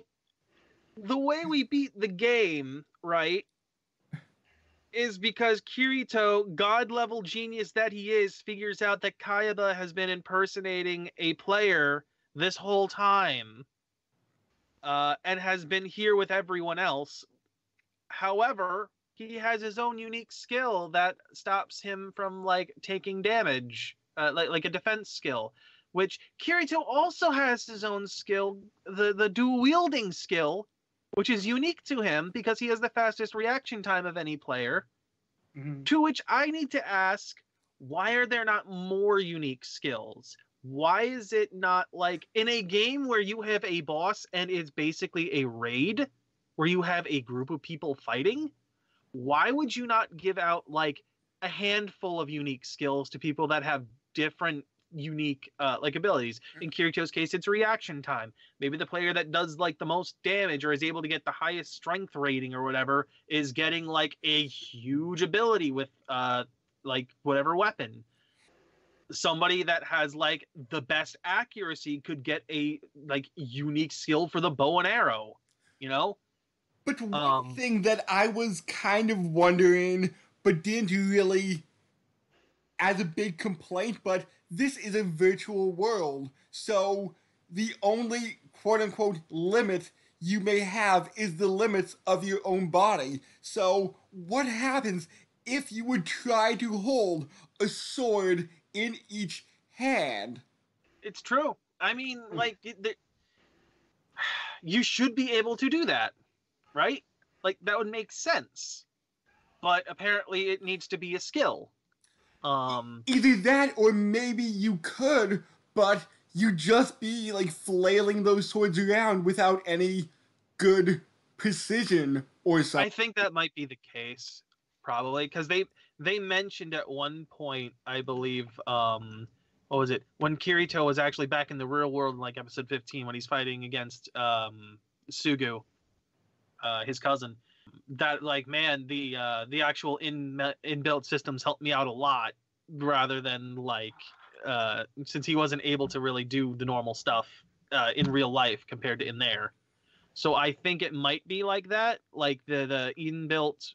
S2: the way we beat the game, right, is because Kirito, god level genius that he is, figures out that Kayaba has been impersonating a player this whole time, uh, and has been here with everyone else. However, he has his own unique skill that stops him from like taking damage, uh, like like a defense skill. Which Kirito also has his own skill, the the dual wielding skill, which is unique to him because he has the fastest reaction time of any player.
S3: Mhm.
S2: To which I need to ask, why are there not more unique skills? Why is it not like in a game where you have a boss and it's basically a raid where you have a group of people fighting? Why would you not give out like a handful of unique skills to people that have different unique uh, like abilities? In Kirito's case, it's reaction time. Maybe the player that does like the most damage or is able to get the highest strength rating or whatever is getting like a huge ability with uh like whatever weapon somebody that has like the best accuracy could get a like unique skill for the bow and arrow you know
S1: But one
S2: Um,
S1: thing that I was kind of wondering, but didn't really as a big complaint, but this is a virtual world. So the only quote unquote limit you may have is the limits of your own body. So what happens if you would try to hold a sword in each hand?
S2: it's true i mean hmm. like the- you should be able to do that right like that would make sense but apparently it needs to be a skill um
S1: Either that or maybe you could, but you'd just be like flailing those swords around without any good precision or something.
S2: I think that might be the case, probably, because they they mentioned at one point, I believe, um, what was it when Kirito was actually back in the real world in like episode fifteen when he's fighting against um, Sugu, uh, his cousin. That like man, the uh, the actual in inbuilt systems helped me out a lot, rather than like uh, since he wasn't able to really do the normal stuff uh, in real life compared to in there. So I think it might be like that. Like the the inbuilt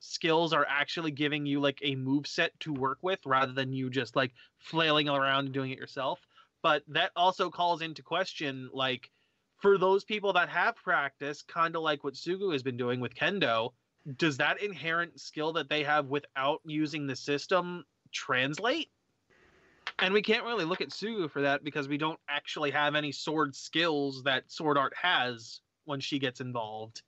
S2: skills are actually giving you like a move set to work with rather than you just like flailing around and doing it yourself. But that also calls into question like for those people that have practice, kind of like what Sugu has been doing with kendo, does that inherent skill that they have without using the system translate? And we can't really look at Sugu for that because we don't actually have any sword skills that Sword Art has when she gets involved.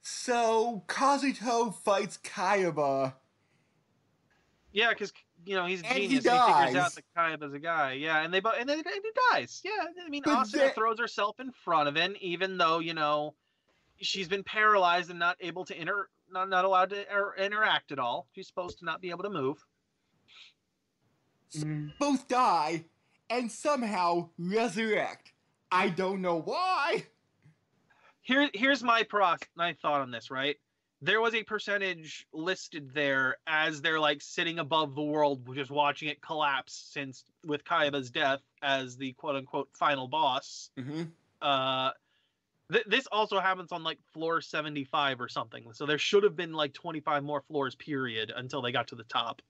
S1: So Kazuto fights Kayaba.
S2: Yeah, because you know he's a
S1: And he
S2: genius. He, figures out that Kayaba's a guy. Yeah, and they both and then and he dies. Yeah, I mean
S1: But
S2: Asuna
S1: that-
S2: throws herself in front of him, even though you know she's been paralyzed and not able to inter not not allowed to er, interact at all. She's supposed to not be able to move.
S1: Both die and somehow resurrect. I don't know why.
S2: Here here's my pro my thought on this. Right, there was a percentage listed there as they're like sitting above the world, just watching it collapse since with Kayaba's death as the quote unquote final boss.
S1: Mm-hmm.
S2: uh th- this also happens on like floor 75 or something so there should have been like 25 more floors period until they got to the top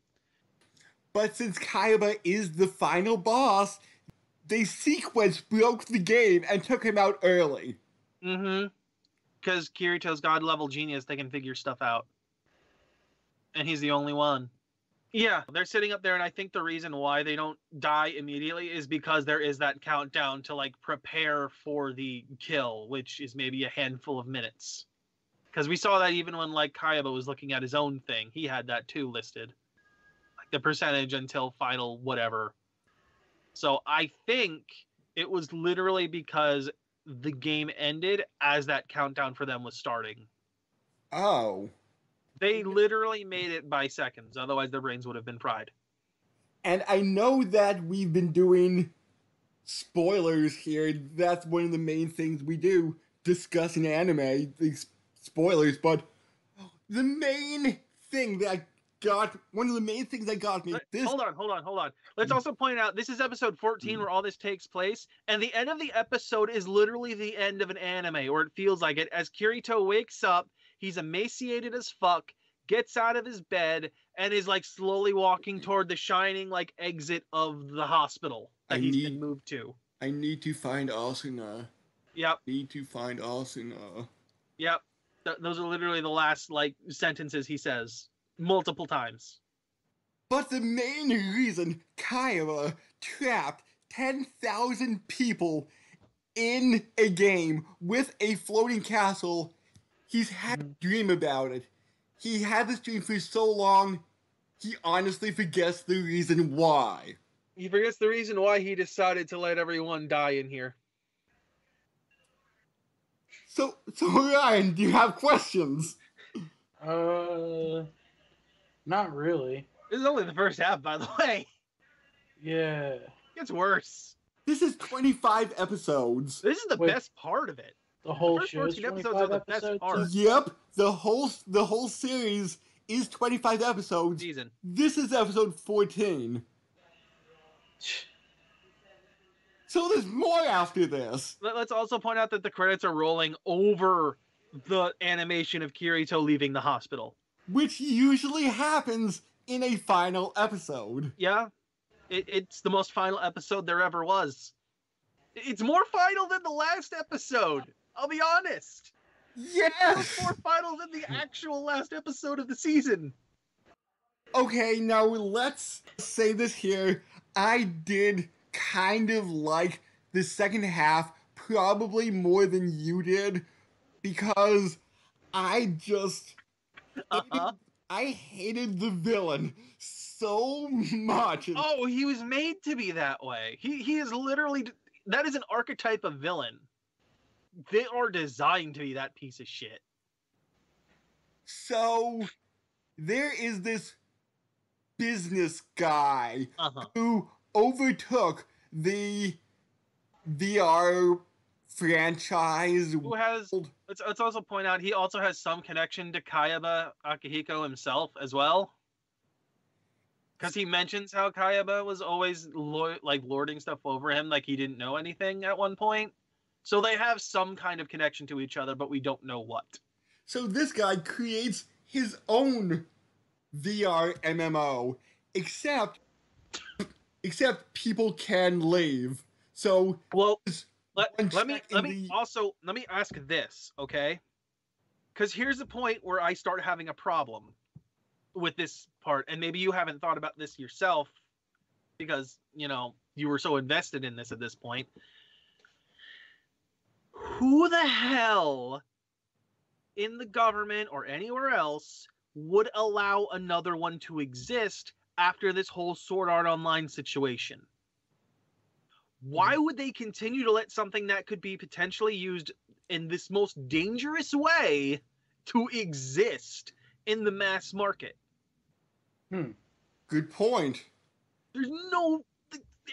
S1: But since Kaiba is the final boss, they sequence broke the game and took him out early.
S2: mm-hmm because kirito's god level genius they can figure stuff out. And he's the only one. Yeah they're sitting up there and i think the reason why they don't die immediately is because there is that countdown to like prepare for the kill which is maybe a handful of minutes. Because we saw that even when like Kayaba was looking at his own thing he had that too listed. Like the percentage until final whatever. So i think it was literally because the game ended as that countdown for them was starting
S1: Oh.
S2: they literally made it by seconds otherwise their brains would have been fried
S1: And I know that we've been doing spoilers here. That's one of the main things we do discuss in anime, these spoilers. But the main thing that got one of the main things that got me this
S2: hold on, hold on, hold on. Let's also point out this is episode 14
S1: Mm.
S2: where all this takes place, and the end of the episode is literally the end of an anime, or it feels like it. As Kirito wakes up, he's emaciated as fuck, gets out of his bed, and is like slowly walking toward the shining like exit of the hospital that
S1: I
S2: he's
S1: need-
S2: been moved to.
S1: I need to find Asuna.
S2: Yep,
S1: Need to find Asuna.
S2: yep. Th- those are literally the last like sentences he says multiple times.
S1: But the main reason Kayaba trapped 10,000 people in a game with a floating castle. He's had a dream about it. He had this dream for so long, he honestly forgets the reason why.
S2: He forgets the reason why he decided to let everyone die in here.
S1: So, so Ryan, do you have questions?
S3: Uh, not really.
S2: This is only the first half, by the way.
S3: Yeah.
S2: It gets worse.
S1: This is 25 episodes.
S2: This is the
S3: Wait.
S2: best part of it.
S3: The whole
S2: first
S3: show is
S2: 14 episodes are the best part.
S1: Yep, the whole the whole series is 25 episodes.
S2: Season.
S1: This is episode 14. So there's more after this.
S2: Let's also point out that the credits are rolling over the animation of Kirito leaving the hospital.
S1: Which usually happens in a final episode.
S2: Yeah, it, it's the most final episode there ever was. It's more final than the last episode. I'll be honest. Yeah.
S1: Yes.
S2: more final than the actual last episode of the season.
S1: Okay, now let's say this here. I did kind of like the second half, probably more than you did, because I just
S2: Uh-huh.
S1: I hated the villain so much.
S2: Oh, he was made to be that way. He he is literally that is an archetype of villain. They are designed to be that piece of shit.
S1: So there is this business guy
S2: Uh-huh.
S1: who overtook the VR franchise.
S2: Who has let's, let's also point out he also has some connection to Kayaba Akihiko himself as well. Because he mentions how Kayaba was always lo- like lording stuff over him, like he didn't know anything at one point. So they have some kind of connection to each other, but we don't know what.
S1: So this guy creates his own VR MMO, except except people can leave. So
S2: Well, let, let me let me
S1: the-
S2: also let me ask this, okay? Because here's the point where I start having a problem with this part, and maybe you haven't thought about this yourself because you know you were so invested in this at this point. Who the hell in the government or anywhere else would allow another one to exist after this whole Sword Art Online situation? Why would they continue to let something that could be potentially used in this most dangerous way to exist in the mass market? Hmm.
S1: Good point.
S2: There's no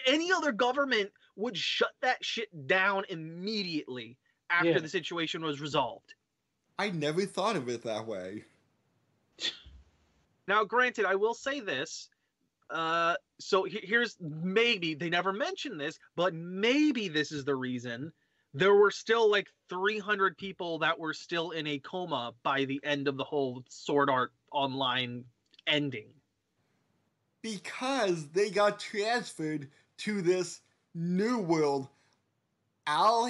S2: any other government would shut that shit down immediately after
S3: Yeah.
S2: the situation was resolved.
S1: I never thought of it that way.
S2: Now, granted, I will say this. Uh, so here's maybe they never mentioned this, but maybe this is the reason there were still like 300 people that were still in a coma by the end of the whole Sword Art Online ending.
S1: Because they got transferred to this new world. Al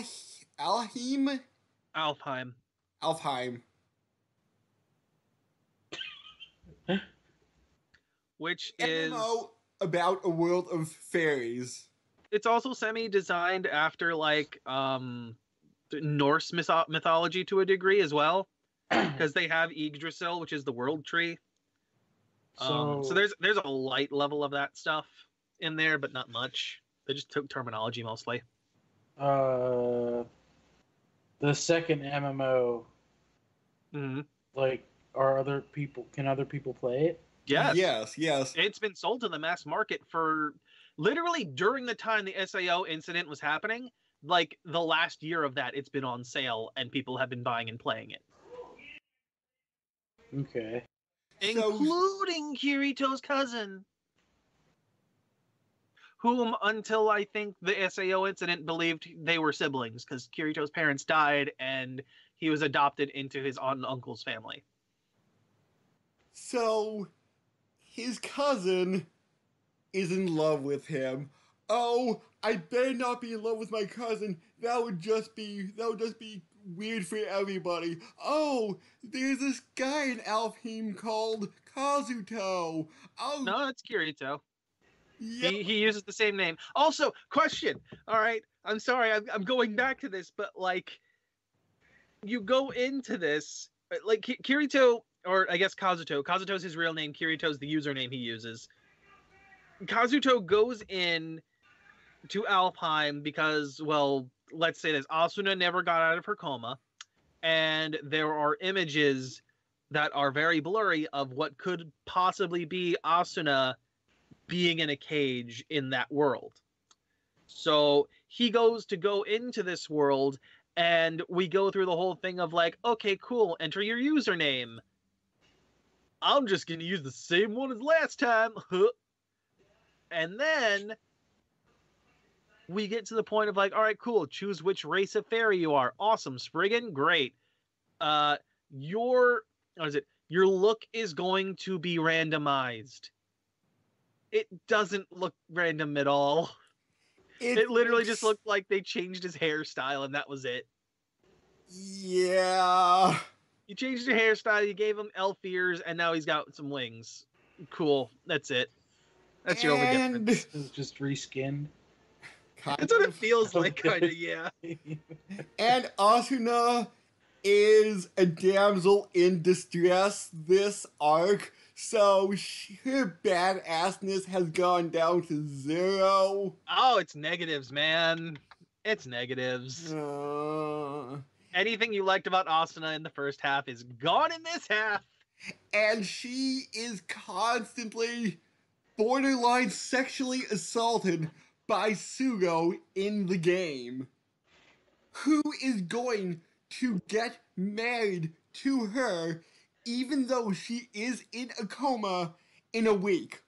S1: Alheim?
S2: Alfheim.
S1: Alfheim.
S2: which is
S1: MMO about a world of fairies.
S2: it's also semi-designed after like um Norse mytho- mythology to a degree as well because they have Yggdrasil, which is the world tree. Um, so
S3: So-
S2: there's there's a light level of that stuff in there, but not much. They just took terminology mostly.
S3: Uh, the second MMO,
S2: hmm
S3: like, are other people? Can other people play it?
S2: Yes.
S1: Yes, yes.
S2: It's been sold to the mass market for literally during the time the SAO incident was happening. Like the last year of that, it's been on sale and people have been buying and playing it,
S3: Okay.
S1: So-
S2: including Kirito's cousin, whom until I think the SAO incident believed they were siblings because Kirito's parents died and he was adopted into his aunt and uncle's family.
S1: So, his cousin is in love with him. Oh, I better not be in love with my cousin. That would just be that would just be weird for everybody. Oh, there's this guy in Alfheim called Kazuto. Oh,
S2: No, it's Kirito.
S1: Yep.
S2: He, he uses the same name. Also, question. All right, I'm sorry, I'm, I'm going back to this, but like, you go into this like Kirito, or I guess Kazuto. Kazuto's his real name. Kirito's the username he uses. Kazuto goes in to Alfheim because, well, let's say this: Asuna never got out of her coma, and there are images that are very blurry of what could possibly be Asuna being in a cage in that world. So he goes to go into this world, and we go through the whole thing of like, okay, cool, enter your username. I'm just gonna use the same one as last time. And then we get to the point of like, all right, cool, choose which race of fairy you are. Awesome, Spriggan, great. Uh your what is it? Your look is going to be randomized. It doesn't look random at all. It literally just looked like they changed his hairstyle and that was it.
S1: Yeah.
S2: You changed your hairstyle, you gave him elf ears, and now he's got some wings. Cool. That's it. That's your only
S1: and
S2: difference.
S4: This is just reskinned.
S1: kind
S2: That's what it
S1: of.
S2: feels like,
S4: Okay.
S2: kind of, yeah.
S1: And Asuna is a damsel in distress this arc, so she, her badassness has gone down to zero.
S2: Oh, it's negatives, man. It's negatives.
S1: Uh,
S2: Anything you liked about Asuna in the first half is gone in this half.
S1: and she is constantly borderline sexually assaulted by Sugo in the game. Who is going to get married to her even though she is in a coma in a week?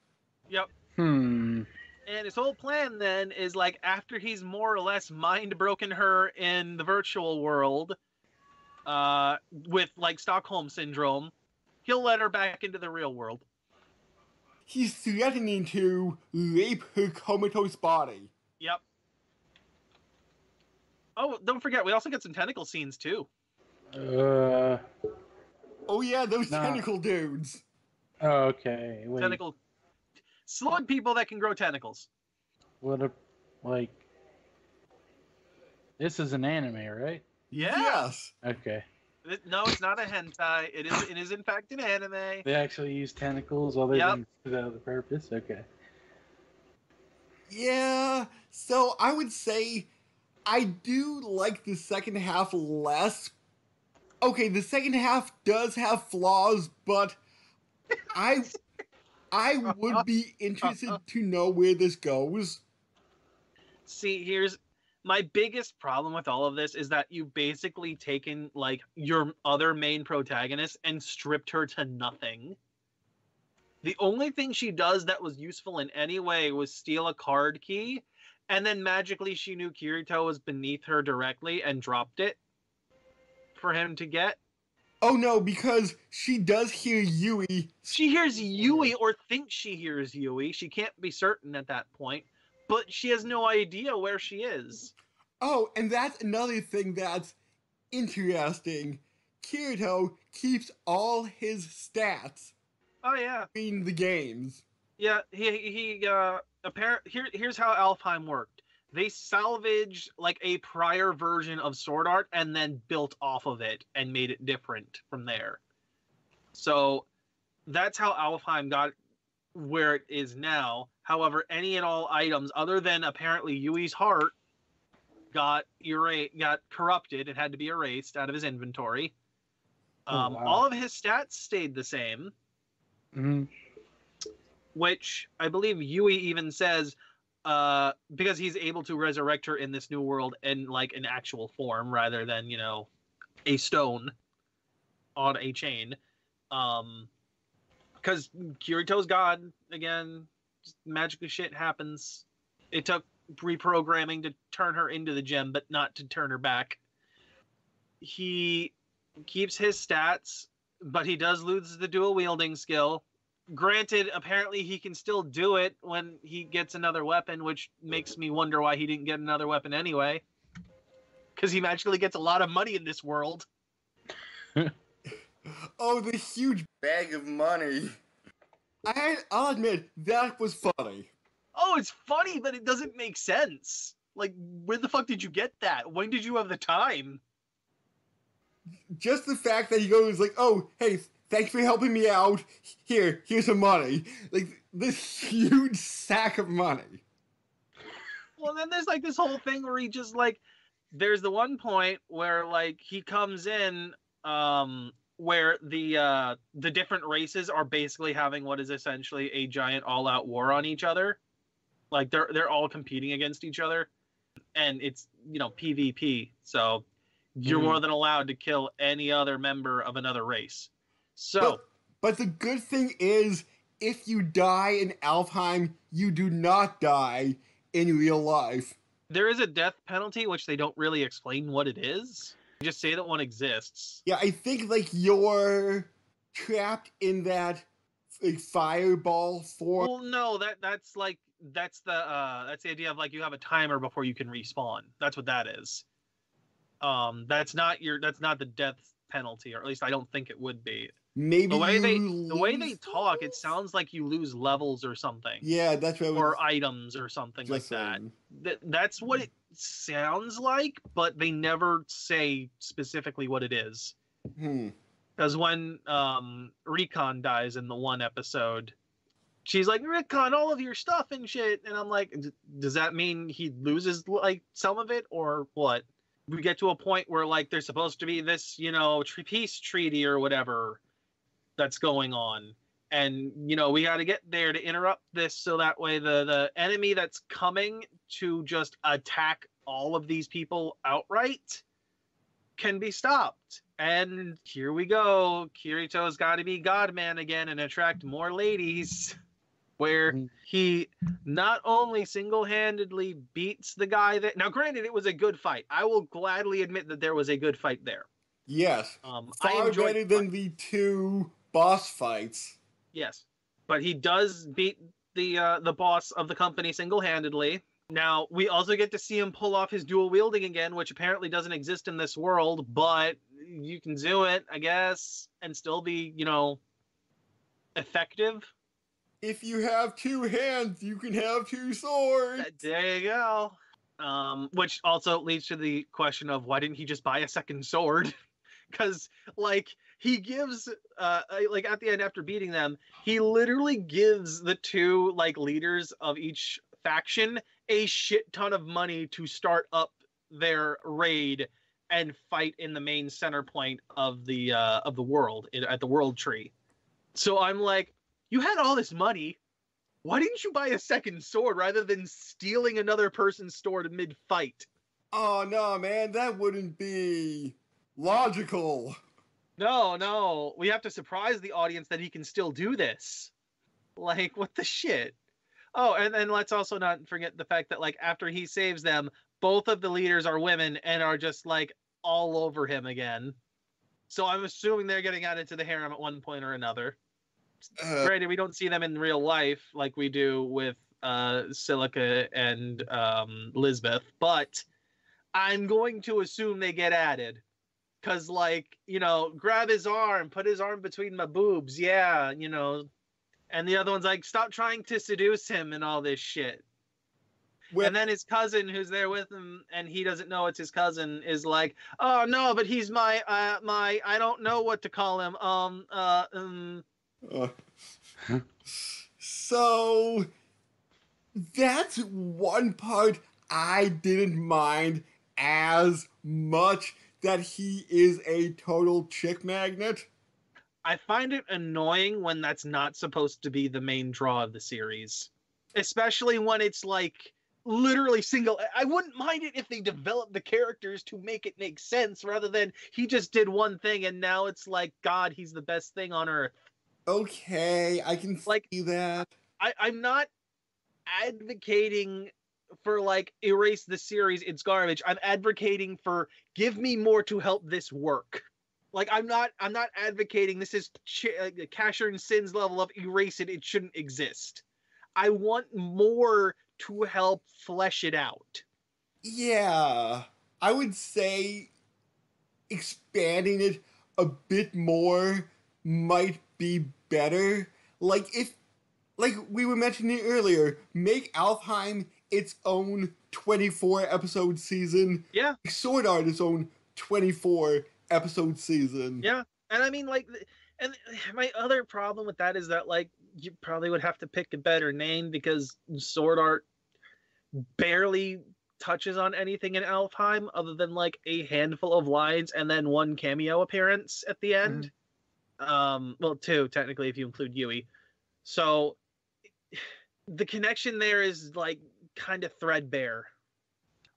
S2: Yep.
S4: Hmm.
S2: And his whole plan then is like after he's more or less mind broken her in the virtual world, uh, with like Stockholm syndrome, he'll let her back into the real world.
S1: He's threatening to rape her comatose body.
S2: Yep. Oh, don't forget, we also get some tentacle scenes too.
S4: Uh.
S1: Oh yeah, those
S4: Nah.
S1: tentacle dudes.
S4: Okay. Wait.
S2: Tentacle slug people that can grow tentacles.
S4: What a like. This is an anime, right?
S2: Yeah.
S1: Yes.
S4: Okay.
S2: It- No, it's not a hentai. It is. It is in fact an anime.
S4: They actually use tentacles other
S2: Yep.
S4: than for the other purpose. Okay.
S1: Yeah, so I would say I do like the second half less. Okay, the second half does have flaws, but I I would be interested to know where this goes.
S2: See, here's my biggest problem with all of this is that you've basically taken like your other main protagonist and stripped her to nothing. The only thing she does that was useful in any way was steal a card key, and then magically she knew Kirito was beneath her directly and dropped it for him to get.
S1: Oh no, because she does hear Yui.
S2: She hears Yui or thinks she hears Yui. She can't be certain at that point, but she has no idea where she is.
S1: Oh, and that's another thing that's interesting. Kirito keeps all his stats
S2: Oh yeah.
S1: in the games.
S2: Yeah, he he uh apparent here here's how Alfheim worked. They salvaged like a prior version of Sword Art and then built off of it and made it different from there. So that's how Alfheim got where it is now. However, any and all items other than apparently Yui's heart got era- got corrupted and had to be erased out of his inventory.
S4: Oh,
S2: Um,
S4: wow.
S2: All of his stats stayed the same
S4: hmm
S2: which I believe Yui even says, uh, because he's able to resurrect her in this new world in like an actual form rather than you know a stone on a chain. Um, because Kirito's God again, magical shit happens. It took reprogramming to turn her into the gem, but not to turn her back. He keeps his stats, but he does lose the dual wielding skill granted apparently he can still do it when he gets another weapon which makes me wonder why he didn't get another weapon anyway because he magically gets a lot of money in this world
S1: Oh, the huge bag of money. I, I'll admit, that was funny.
S2: oh, it's funny, but it doesn't make sense. Like, where the fuck did you get that? When did you have the time?
S1: Just the fact that he goes like, "Oh, hey, thanks for helping me out. Here, here's some money." Like this huge sack of money.
S2: Well, then there's like this whole thing where he just like, there's the one point where like he comes in, um, where the uh the different races are basically having what is essentially a giant all-out war on each other. Like they're they're all competing against each other, and it's you know PvP. So you're
S1: Mhm.
S2: more than allowed to kill any other member of another race. So.
S1: But, but the good thing is, if you die in Alfheim, you do not die in real life.
S2: There is a death penalty, which they don't really explain what it is. They just say that one exists.
S1: Yeah, I think like you're trapped in that like fireball form.
S2: Well, no, that that's like that's the uh that's the idea of like you have a timer before you can respawn. That's what that is. Um, that's not your that's not the death penalty, or at least I don't think it would be.
S1: Maybe
S2: The way they
S1: you
S2: the way they talk, it sounds like you lose levels or something,
S1: Yeah, that's what
S2: or items or something like
S1: just
S2: that. Th- that's what it sounds like, but they never say specifically what it is.
S1: Hmm.
S2: Because when um, Recon dies in the one episode, she's like, Recon, all of your stuff and shit. And I'm like, "D- does that mean he loses like some of it or what? We get to a point where like there's supposed to be this, you know, tr- peace treaty or whatever that's going on. And you know we got to get there to interrupt this, so that way the the enemy that's coming to just attack all of these people outright can be stopped. And here we go. Kirito's got to be Godman again and attract more ladies. Where
S4: Mhm.
S2: he not only single handedly beats the guy that. Now, granted, it was a good fight. I will gladly admit that there was a good fight there.
S1: Yes,
S2: Um, I
S1: far
S2: enjoyed
S1: better
S2: the
S1: than
S2: fight.
S1: the two boss fights.
S2: Yes, but he does beat the uh, the boss of the company single handedly. Now we also get to see him pull off his dual wielding again, which apparently doesn't exist in this world, but you can do it, I guess, and still be, you know, effective.
S1: If you have two hands, you can have two swords.
S2: There you go. Um, which also leads to the question of why didn't he just buy a second sword? Because like he gives, uh, like at the end after beating them, he literally gives the two like leaders of each faction a shit ton of money to start up their raid and fight in the main center point of the uh, of the world at the World Tree. So I'm like, you had all this money why didn't you buy a second sword rather than stealing another person's sword mid fight?
S1: Oh no, man, that wouldn't be logical.
S2: No, no, we have to surprise the audience that he can still do this. Like, what the shit? Oh, and then let's also not forget the fact that, like, after he saves them, both of the leaders are women and are just like all over him again. So I'm assuming they're getting out into the harem at one point or another.
S1: Uh,
S2: Granted, we don't see them in real life like we do with uh, Silica and um, Lisbeth, but I'm going to assume they get added. Cause like, you know, grab his arm, put his arm between my boobs, yeah, you know. And the other one's like, stop trying to seduce him and all this shit.
S1: well,
S2: And then his cousin, who's there with him, and he doesn't know it's his cousin, is like, "Oh no, but he's my, uh, my, I don't know what to call him. Um, uh, um,
S1: uh, so that's one part I didn't mind as much that he is a total chick magnet.
S2: I find it annoying when that's not supposed to be the main draw of the series, especially when it's like literally single. I wouldn't mind it if they developed the characters to make it make sense rather than he just did one thing and now it's like, God, he's the best thing on earth.
S1: Okay, I can
S2: Like-
S1: see that.
S2: I, I'm not advocating for like erase the series, it's garbage. I'm advocating for give me more to help this work. Like I'm not I'm not advocating this is ch- uh, Casshern Sins' level of erase it. It shouldn't exist. I want more to help flesh it out.
S1: Yeah, I would say expanding it a bit more might be better. Like if like we were mentioning earlier, make Alfheim its own 24 episode season.
S2: Yeah.
S1: Sword Art its own 24 episode season.
S2: Yeah. And I mean, like, and my other problem with that is that, like, you probably would have to pick a better name because Sword Art barely touches on anything in Alfheim other than like a handful of lines and then one cameo appearance at the end. Um, well, two technically if you include Yui. So the connection there is like kind of threadbare.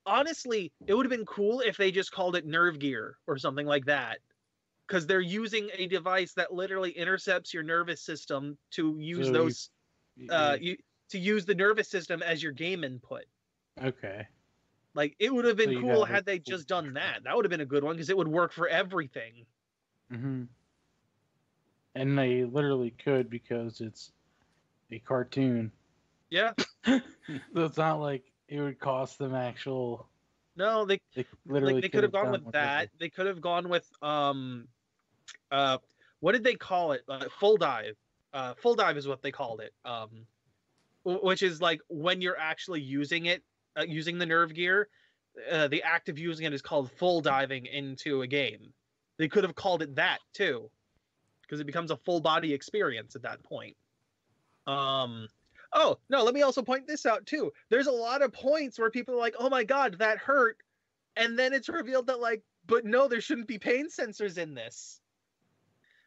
S2: Honestly, it would have been cool if they just called it nerve gear or something like that. Because they're using a device that literally intercepts your nervous system to use
S4: So you-
S2: those uh you to use the nervous system as your game input.
S4: okay.
S2: Like it would have been
S4: So
S2: cool had they
S4: full
S2: just done that. That would have been a good one because it would work for everything.
S4: hmm And they literally could because it's a cartoon.
S2: Yeah.
S4: So it's not like it would cost them actual.
S2: No, they
S4: They literally
S2: like they could have gone with that. They could have gone with um uh what did they call it? Uh, full dive. Uh full dive is what they called it. Um which is like when you're actually using it uh, using the nerve gear, uh, the act of using it is called full diving into a game. They could have called it that too because it becomes a full body experience at that point. Um Oh, no, let me also point this out too. There's a lot of points where people are like, "Oh my god, that hurt." And then it's revealed that like, but no, there shouldn't be pain sensors in this.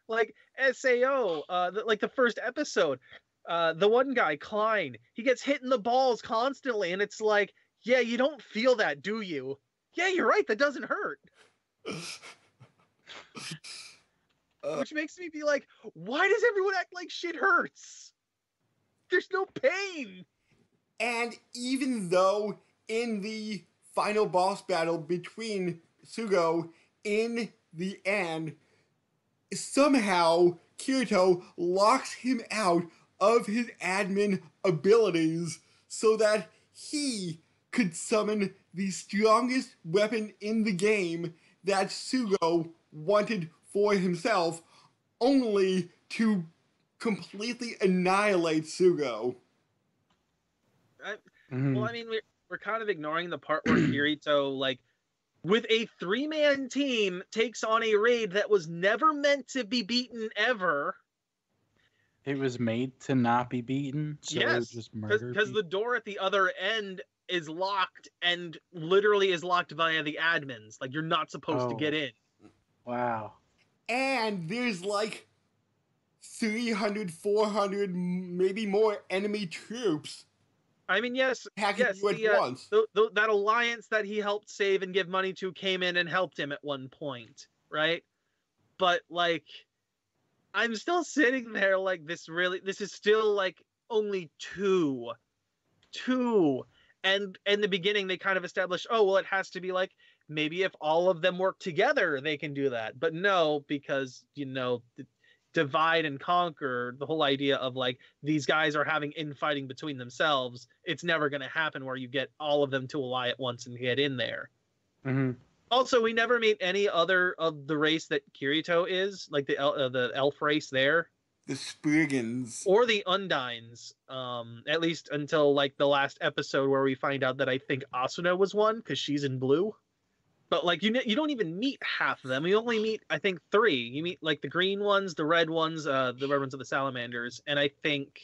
S2: Like SAO, uh the, like the first episode, uh the one guy, Klein, he gets hit in the balls constantly and it's like, "Yeah, you don't feel that, do you?" Yeah, you're right, that doesn't hurt.
S1: Uh,
S2: Which makes me be like, "Why does everyone act like shit hurts?" There's no pain.
S1: And even though in the final boss battle between Sugo in the end, somehow Kirito locks him out of his admin abilities so that he could summon the strongest weapon in the game that Sugo wanted for himself, only to completely annihilate Sugo.
S4: Mhm.
S2: Well, I mean, we're, we're kind of ignoring the part where Kirito, like, with a three man team, takes on a raid that was never meant to be beaten ever.
S4: It was made to not be beaten, so it would
S2: Yes,
S4: just murder.
S2: Because the door at the other end is locked and literally is locked via the admins. Like, you're not supposed to
S4: Oh.
S2: get in.
S4: Wow.
S1: and there's like 300 400 maybe more enemy troops
S2: I mean, yes, yes, the, uh,
S1: once
S2: th- th- that alliance that he helped save and give money to came in and helped him at one point, right? But like, I'm still sitting there like this. Really, this is still like only two, two, and in the beginning they kind of established, oh well, it has to be like maybe if all of them work together they can do that, but no, because you know. d- divide and conquer the whole idea of like these guys are having infighting between themselves it's never going to happen where you get all of them to ally at once and get in there.
S4: Hmm
S2: also we never meet any other of the race that kirito is like the uh, the elf race there.
S1: The Spriggans.
S2: or the undines um at least until like the last episode where we find out that i think asuna was one because she's in blue but like you ne- you don't even meet half of them. You only meet i think three. You meet like the green ones the red ones uh the red ones of the salamanders and i think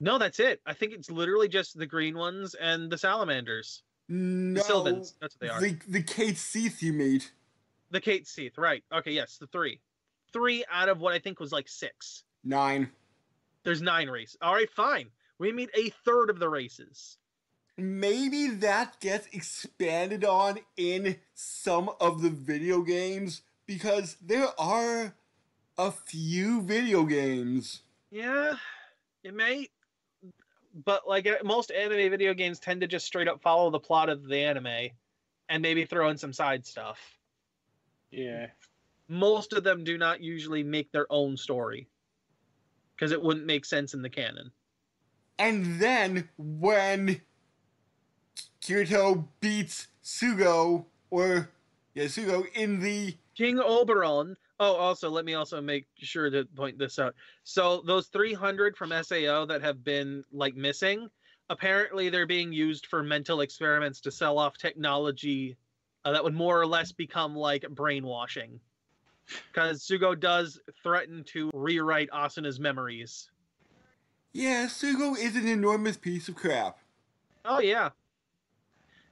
S2: no that's it. I think it's literally just the green ones and the salamanders.
S1: No,
S2: the sylvans. That's what they are.
S1: The, the Cait Sith you meet.
S2: the Cait Sith right. Okay yes the three. Three out of what i think was like six.
S1: Nine.
S2: there's nine races. All right fine. We meet a third of the races
S1: Maybe that gets expanded on in some of the video games because there are a few video games.
S2: Yeah, it may. But like most anime video games tend to just straight up follow the plot of the anime and maybe throw in some side stuff.
S4: Yeah.
S2: Most of them do not usually make their own story because it wouldn't make sense in the canon.
S1: And then when Kirito beats Sugo, or yeah, Sugo in the
S2: King Oberon. Oh, also, let me also make sure to point this out. So those 300 from SAO that have been like missing, apparently they're being used for mental experiments to sell off technology uh, that would more or less become like brainwashing. Because Sugo does threaten to rewrite Asuna's memories.
S1: Yeah, Sugo is an enormous piece of crap.
S2: Oh yeah.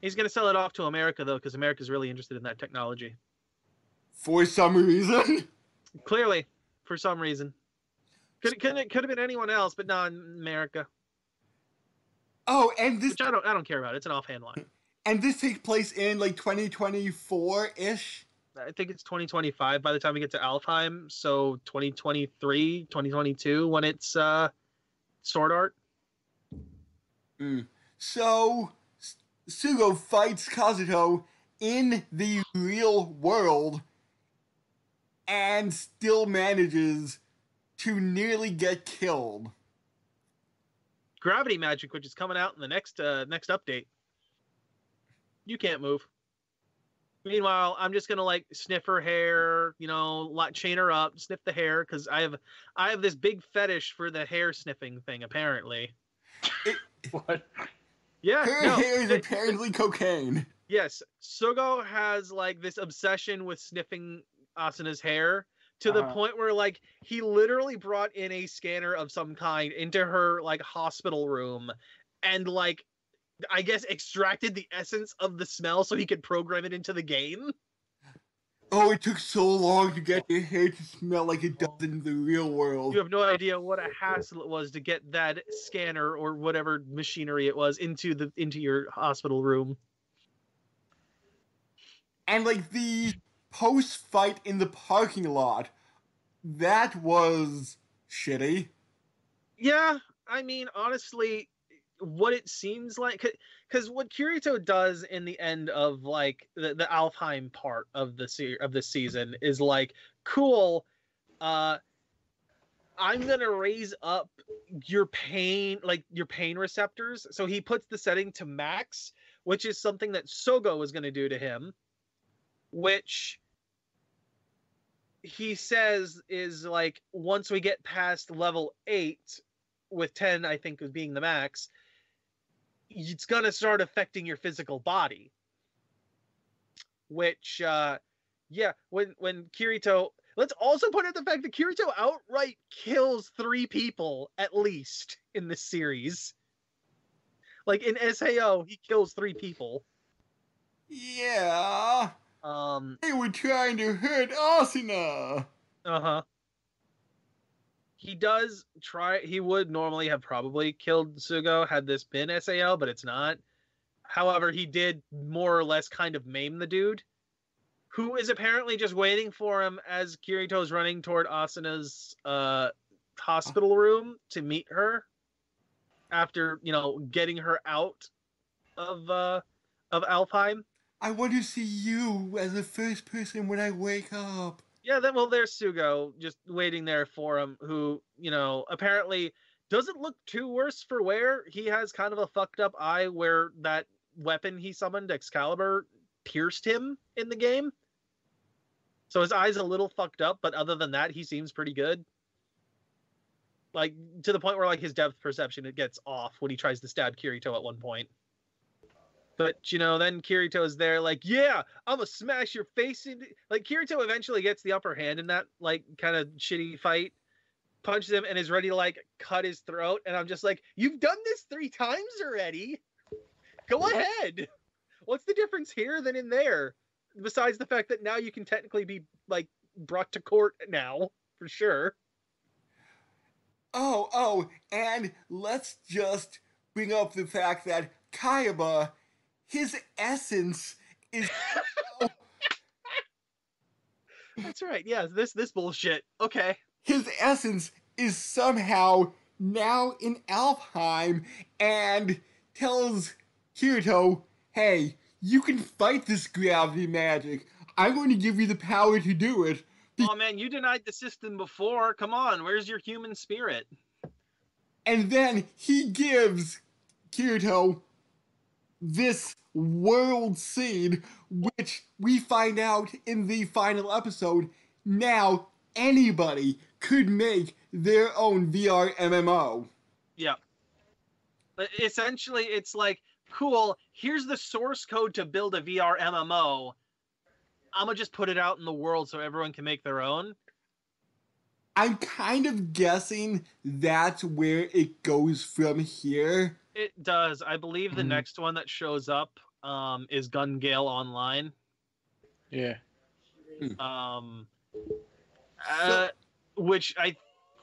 S2: He's gonna sell it off to America though, because America's really interested in that technology.
S1: For some reason.
S2: Clearly, for some reason. Could could it could have been anyone else, but not America.
S1: Oh, and this
S2: Which I don't I don't care about. It's an offhand line.
S1: and this takes place in like 2024 ish.
S2: I think it's 2025 by the time we get to Alfheim. So 2023, 2022 when it's uh Sword Art.
S1: So S- Sugo fights Kazuto in the real world and still manages to nearly get killed.
S2: Gravity Magic, which is coming out in the next uh next update. You can't move. Meanwhile, I'm just gonna like sniff her hair, you know, like chain her up, sniff the hair, because I have I have this big fetish for the hair sniffing thing, apparently.
S3: What?
S2: Yeah,
S1: Her
S2: no,
S1: hair is apparently cocaine.
S2: yes, Sugo has like this obsession with sniffing Asuna's hair to the
S3: Uh-huh.
S2: point where like he literally brought in a scanner of some kind into her like hospital room and like I guess extracted the essence of the smell so he could program it into the game.
S1: Oh, it took so long to get your hair to smell like it does in the real world.
S2: You have no idea what a hassle it was to get that scanner or whatever machinery it was into the into your hospital room.
S1: And like the post fight in the parking lot, that was shitty.
S2: Yeah, I mean, honestly, what it seems like, because what Kirito does in the end of like the, the Alfheim part of the se- of the season is like, cool. Uh, I'm gonna raise up your pain, like your pain receptors. So he puts the setting to max, which is something that Sugo was gonna do to him, which he says is like once we get past level eight, with 10 i think as being the max it's going to start affecting your physical body which uh yeah when when kirito let's also point out the fact that kirito outright kills three people at least in this series like in sao he kills three people
S1: Yeah.
S2: um
S1: They were trying to hurt Asuna.
S2: Uh-huh. He does try he would normally have probably killed Sugo had this been SAO, but it's not. However, he did more or less kind of maim the dude, who is apparently just waiting for him as Kirito's running toward Asuna's uh hospital room to meet her after, you know, getting her out of uh of Alfheim.
S1: I want to see you as the first person when I wake up.
S2: Yeah, then well, there's Sugo just waiting there for him, who you know apparently doesn't look too worse for wear. He has kind of a fucked up eye where that weapon he summoned, Excalibur, pierced him in the game. So his eye's a little fucked up, but other than that, he seems pretty good. Like to the point where like his depth perception it gets off when he tries to stab Kirito at one point. But you know, then Kirito's there, like, yeah, I'm gonna smash your face in. Like Kirito eventually gets the upper hand in that like kind of shitty fight, punches him, and is ready to like cut his throat. And I'm just like, you've done this three times already. Go ahead. What's the difference here than in there? Besides the fact that now you can technically be like brought to court now for sure.
S1: Oh, oh, and let's just bring up the fact that Kayaba, his essence is
S2: That's right. Yeah, this this bullshit. Okay.
S1: his essence is somehow now in Alfheim and tells Kirito, hey, you can fight this gravity magic. I'm going to give you the power to do it.
S2: Oh man, you denied the system before. Come on, where's your human spirit?
S1: And then he gives Kirito this World Seed, which we find out in the final episode. Now anybody could make their own VR MMO.
S2: Yeah. But essentially, it's like, cool, here's the source code to build a VR MMO. I'm going to just put it out in the world so everyone can make their own.
S1: I'm kind of guessing that's where it goes from here.
S2: It does. I believe the
S4: Mhm.
S2: next one that shows up um, is Gun Gale Online.
S4: Yeah.
S2: Um, uh, which I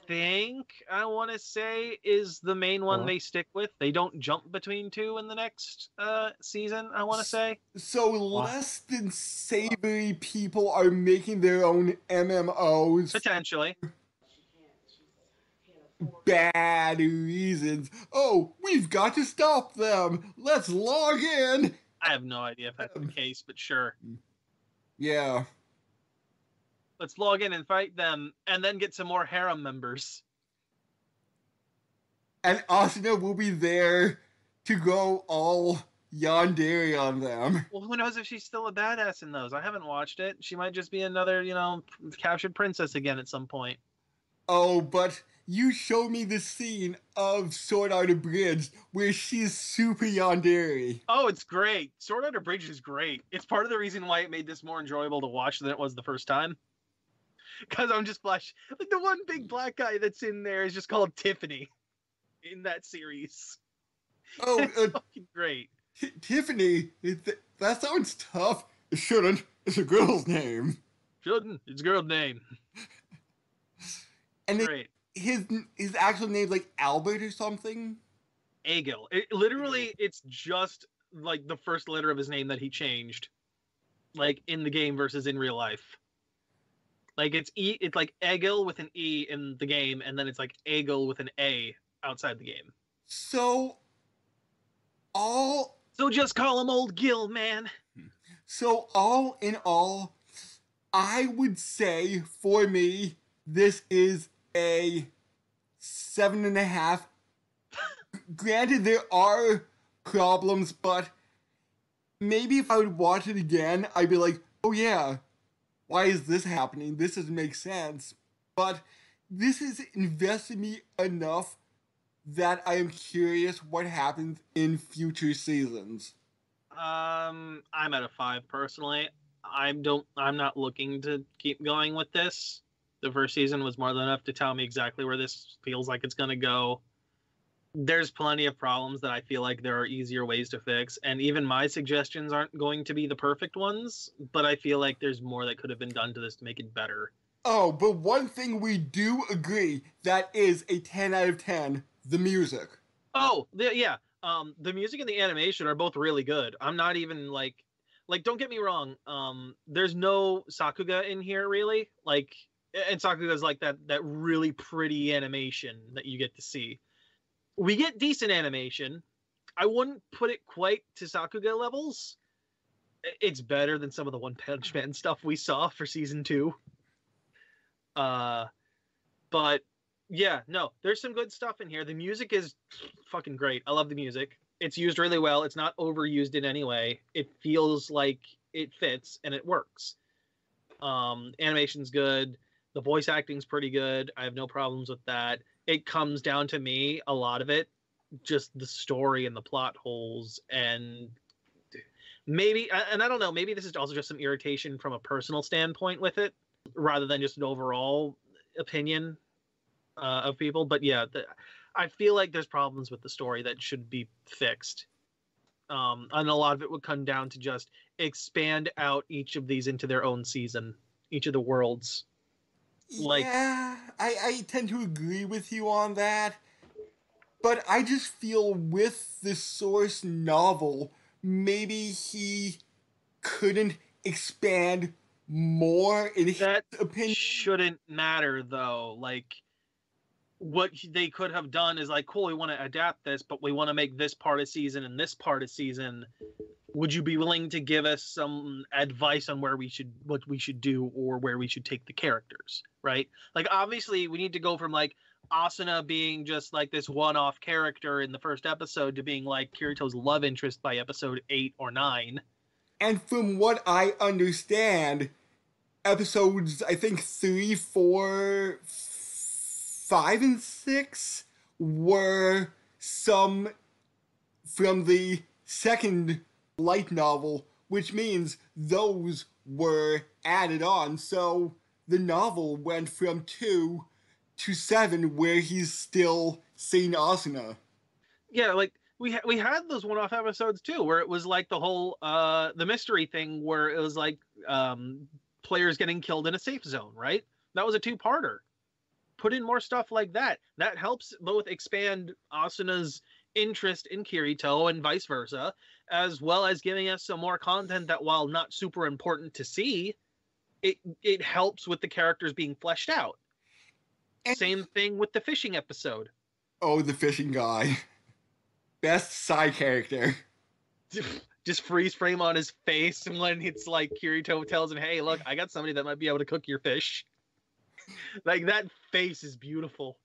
S2: think I want to say is the main one
S4: Uh-huh.
S2: they stick with. They don't jump between two in the next uh, season. I want to say.
S1: So less than savory people are making their own MMOs for
S2: Potentially.
S1: Bad reasons. Oh, we've got to stop them. Let's log in.
S2: I have no idea if that's the um, case, but sure.
S1: Yeah.
S2: Let's log in and fight them, and then get some more harem members.
S1: And Asuna will be there to go all yandere on them.
S2: Well, who knows if she's still a badass in those? I haven't watched it. She might just be another, you know, captured princess again at some point.
S1: Oh, but you show me the scene of Sword Art Abridged where she's super yandere.
S2: Oh, it's great. Sword Art Bridge is great. It's part of the reason why it made this more enjoyable to watch than it was the first time. Because I'm just flash like the one big black guy that's in there is just called Tiffany in that series.
S1: Oh, uh,
S2: Fucking great.
S1: T- Tiffany, th- that sounds tough. It shouldn't. It's a girl's name.
S2: Shouldn't. It's a girl's name.
S1: And it,
S2: Great.
S1: His his actual name's like Albert or something.
S2: Egil. It literally it's just like the first letter of his name that he changed. Like in the game versus in real life. Like it's E it's like Egil with an E in the game, and then it's like Egil with an A outside the game.
S1: So, all
S2: So just call him old Gil, man.
S1: so all in all, I would say for me this is a seven and a half. Granted, there are problems, but maybe if I would watch it again, I'd be like, oh yeah, why is this happening? This doesn't make sense. But this has invested me enough that I am curious what happens in future seasons.
S2: Um, I'm at a five personally. I don't. I'm not looking to keep going with this. The first season was more than enough to tell me exactly where this feels like it's gonna go. There's plenty of problems that I feel like there are easier ways to fix, and even my suggestions aren't going to be the perfect ones. But I feel like there's more that could have been done to this to make it better.
S1: Oh, but one thing we do agree that is a 10 out of 10 the music.
S2: Oh, the, yeah. Um, the music and the animation are both really good. I'm not even like, like, don't get me wrong. Um, there's no Sakuga in here really. Like, and Sakuga's like that that really pretty animation that you get to see. We get decent animation. I wouldn't put it quite to Sakuga levels. It's better than some of the One Punch Man stuff we saw for season two. Uh, but yeah, no, there's some good stuff in here. The music is fucking great. I love the music. It's used really well. It's not overused in any way. It feels like it fits and it works. Um, animation's good. The voice acting's pretty good. I have no problems with that. It comes down to me, a lot of it, just the story and the plot holes and maybe and I don't know, maybe this is also just some irritation from a personal standpoint with it rather than just an overall opinion uh, of people. But yeah, the, I feel like there's problems with the story that should be fixed. Um, and a lot of it would come down to just expand out each of these into their own season, each of the worlds. Like-
S1: yeah, I, I tend to agree with you on that. But I just feel with the source novel, maybe he couldn't expand more in his
S2: That
S1: opinion.
S2: shouldn't matter though. Like what they could have done is like, cool, we want to adapt this, but we want to make this part of season and this part of season would you be willing to give us some advice on where we should what we should do or where we should take the characters right? Like obviously we need to go from like asuna being just like this one-off character in the first episode to being like kirito's love interest by episode 8 or 9
S1: And from what I understand, episodes I think three, four, five, and six were some from the second light novel, which means those were added on. So the novel went from two to seven, where he's still seeing Asuna.
S2: yeah like we ha- we had those one-off episodes too where it was like the whole uh the mystery thing where it was like um players getting killed in a safe zone right that was a two-parter put in more stuff like that that helps both expand asuna's interest in kirito and vice versa as well as giving us some more content that while not super important to see it it helps with the characters being fleshed out
S1: And-
S2: same thing with the fishing episode
S1: Oh, the fishing guy. Best side character.
S2: just freeze frame on his face and when it's like Kirito tells him, "Hey, look, I got somebody that might be able to cook your fish." like that face is beautiful.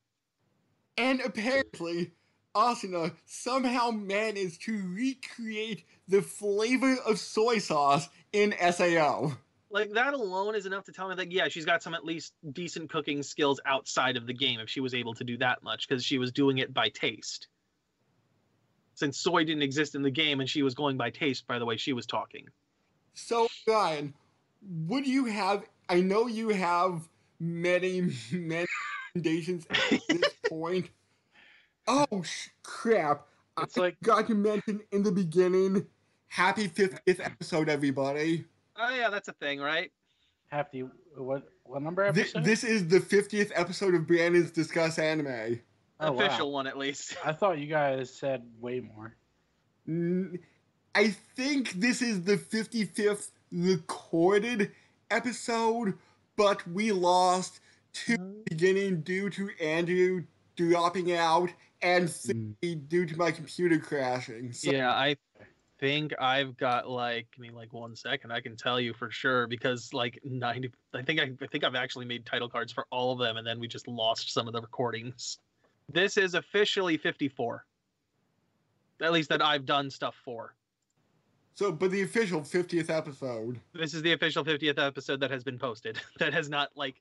S1: And apparently, Asuna somehow managed to recreate the flavor of soy sauce in SAO.
S2: Like that alone is enough to tell me that yeah, she's got some at least decent cooking skills outside of the game if she was able to do that much because she was doing it by taste. Since soy didn't exist in the game and she was going by taste by the way she was talking.
S1: So, Ryan, would you have? I know you have many, many recommendations at this point. Oh, sh- crap.
S4: It's like
S1: Got to mention in the beginning happy 50th episode, everybody.
S2: Oh yeah, that's a thing, right?
S4: Happy what what number episode?
S1: this is the 50th episode of Brandon's Discuss Anime.
S4: Oh, wow.
S2: Official one at least.
S4: I thought you guys said way more.
S1: I think this is the 55th recorded episode, but we lost two mm-hmm. beginning due to Andrew dropping out and three due to my computer crashing. So
S2: yeah, I think I've got like I mean like one second. I can tell you for sure because like ninety. I think I, I think I've actually made title cards for all of them, and then we just lost some of the recordings. This is officially fifty-four. At least that I've done stuff for.
S1: So, but the official 50th episode.
S2: This is the official fiftieth episode that has been posted. That has not like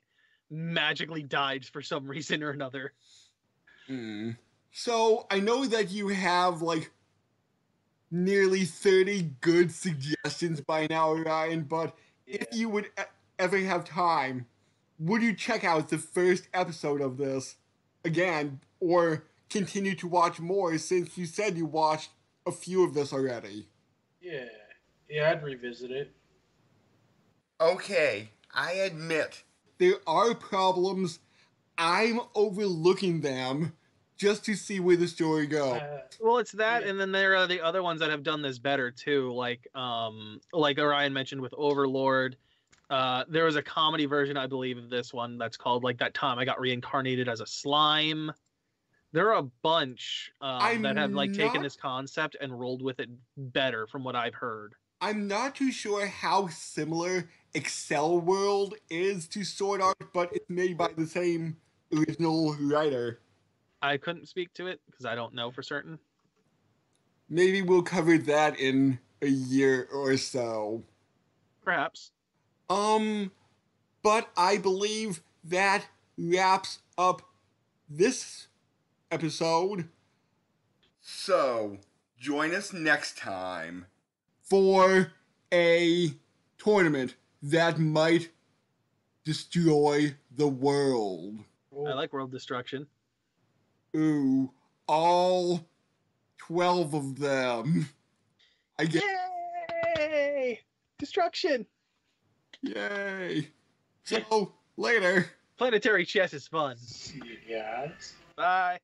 S2: magically died for some reason or another.
S1: Mm. So, I know that you have like nearly 30 good suggestions by now, Ryan, but if you would e- ever have time, would you check out the first episode of this again or continue to watch more since you said you watched a few of this already?
S3: Yeah, yeah, I'd revisit it.
S1: Okay, I admit there are problems. I'm overlooking them just to see where the story goes.
S3: Uh,
S2: Well, it's that,
S3: Yeah.
S2: and then there are the other ones that have done this better too, like um, like Orion mentioned with Overlord. Uh, there was a comedy version, I believe, of this one that's called like that time I got reincarnated as a slime. There are a bunch um, that have
S1: I'm
S2: like taken this concept and rolled with it better, from what I've heard.
S1: I'm not too sure how similar Accel World is to Sword Art, but it's made by the same original writer.
S2: I couldn't speak to it because I don't know for certain.
S1: Maybe we'll cover that in a year or so.
S2: Perhaps.
S1: Um, but I believe that wraps up this episode. So, join us next time for a tournament that might destroy the world.
S2: I like world destruction.
S1: Ooh, all 12 of them. I get
S2: Yay! Destruction.
S1: yay. So, later.
S2: Planetary chess is fun.
S3: see you guys.
S2: Bye.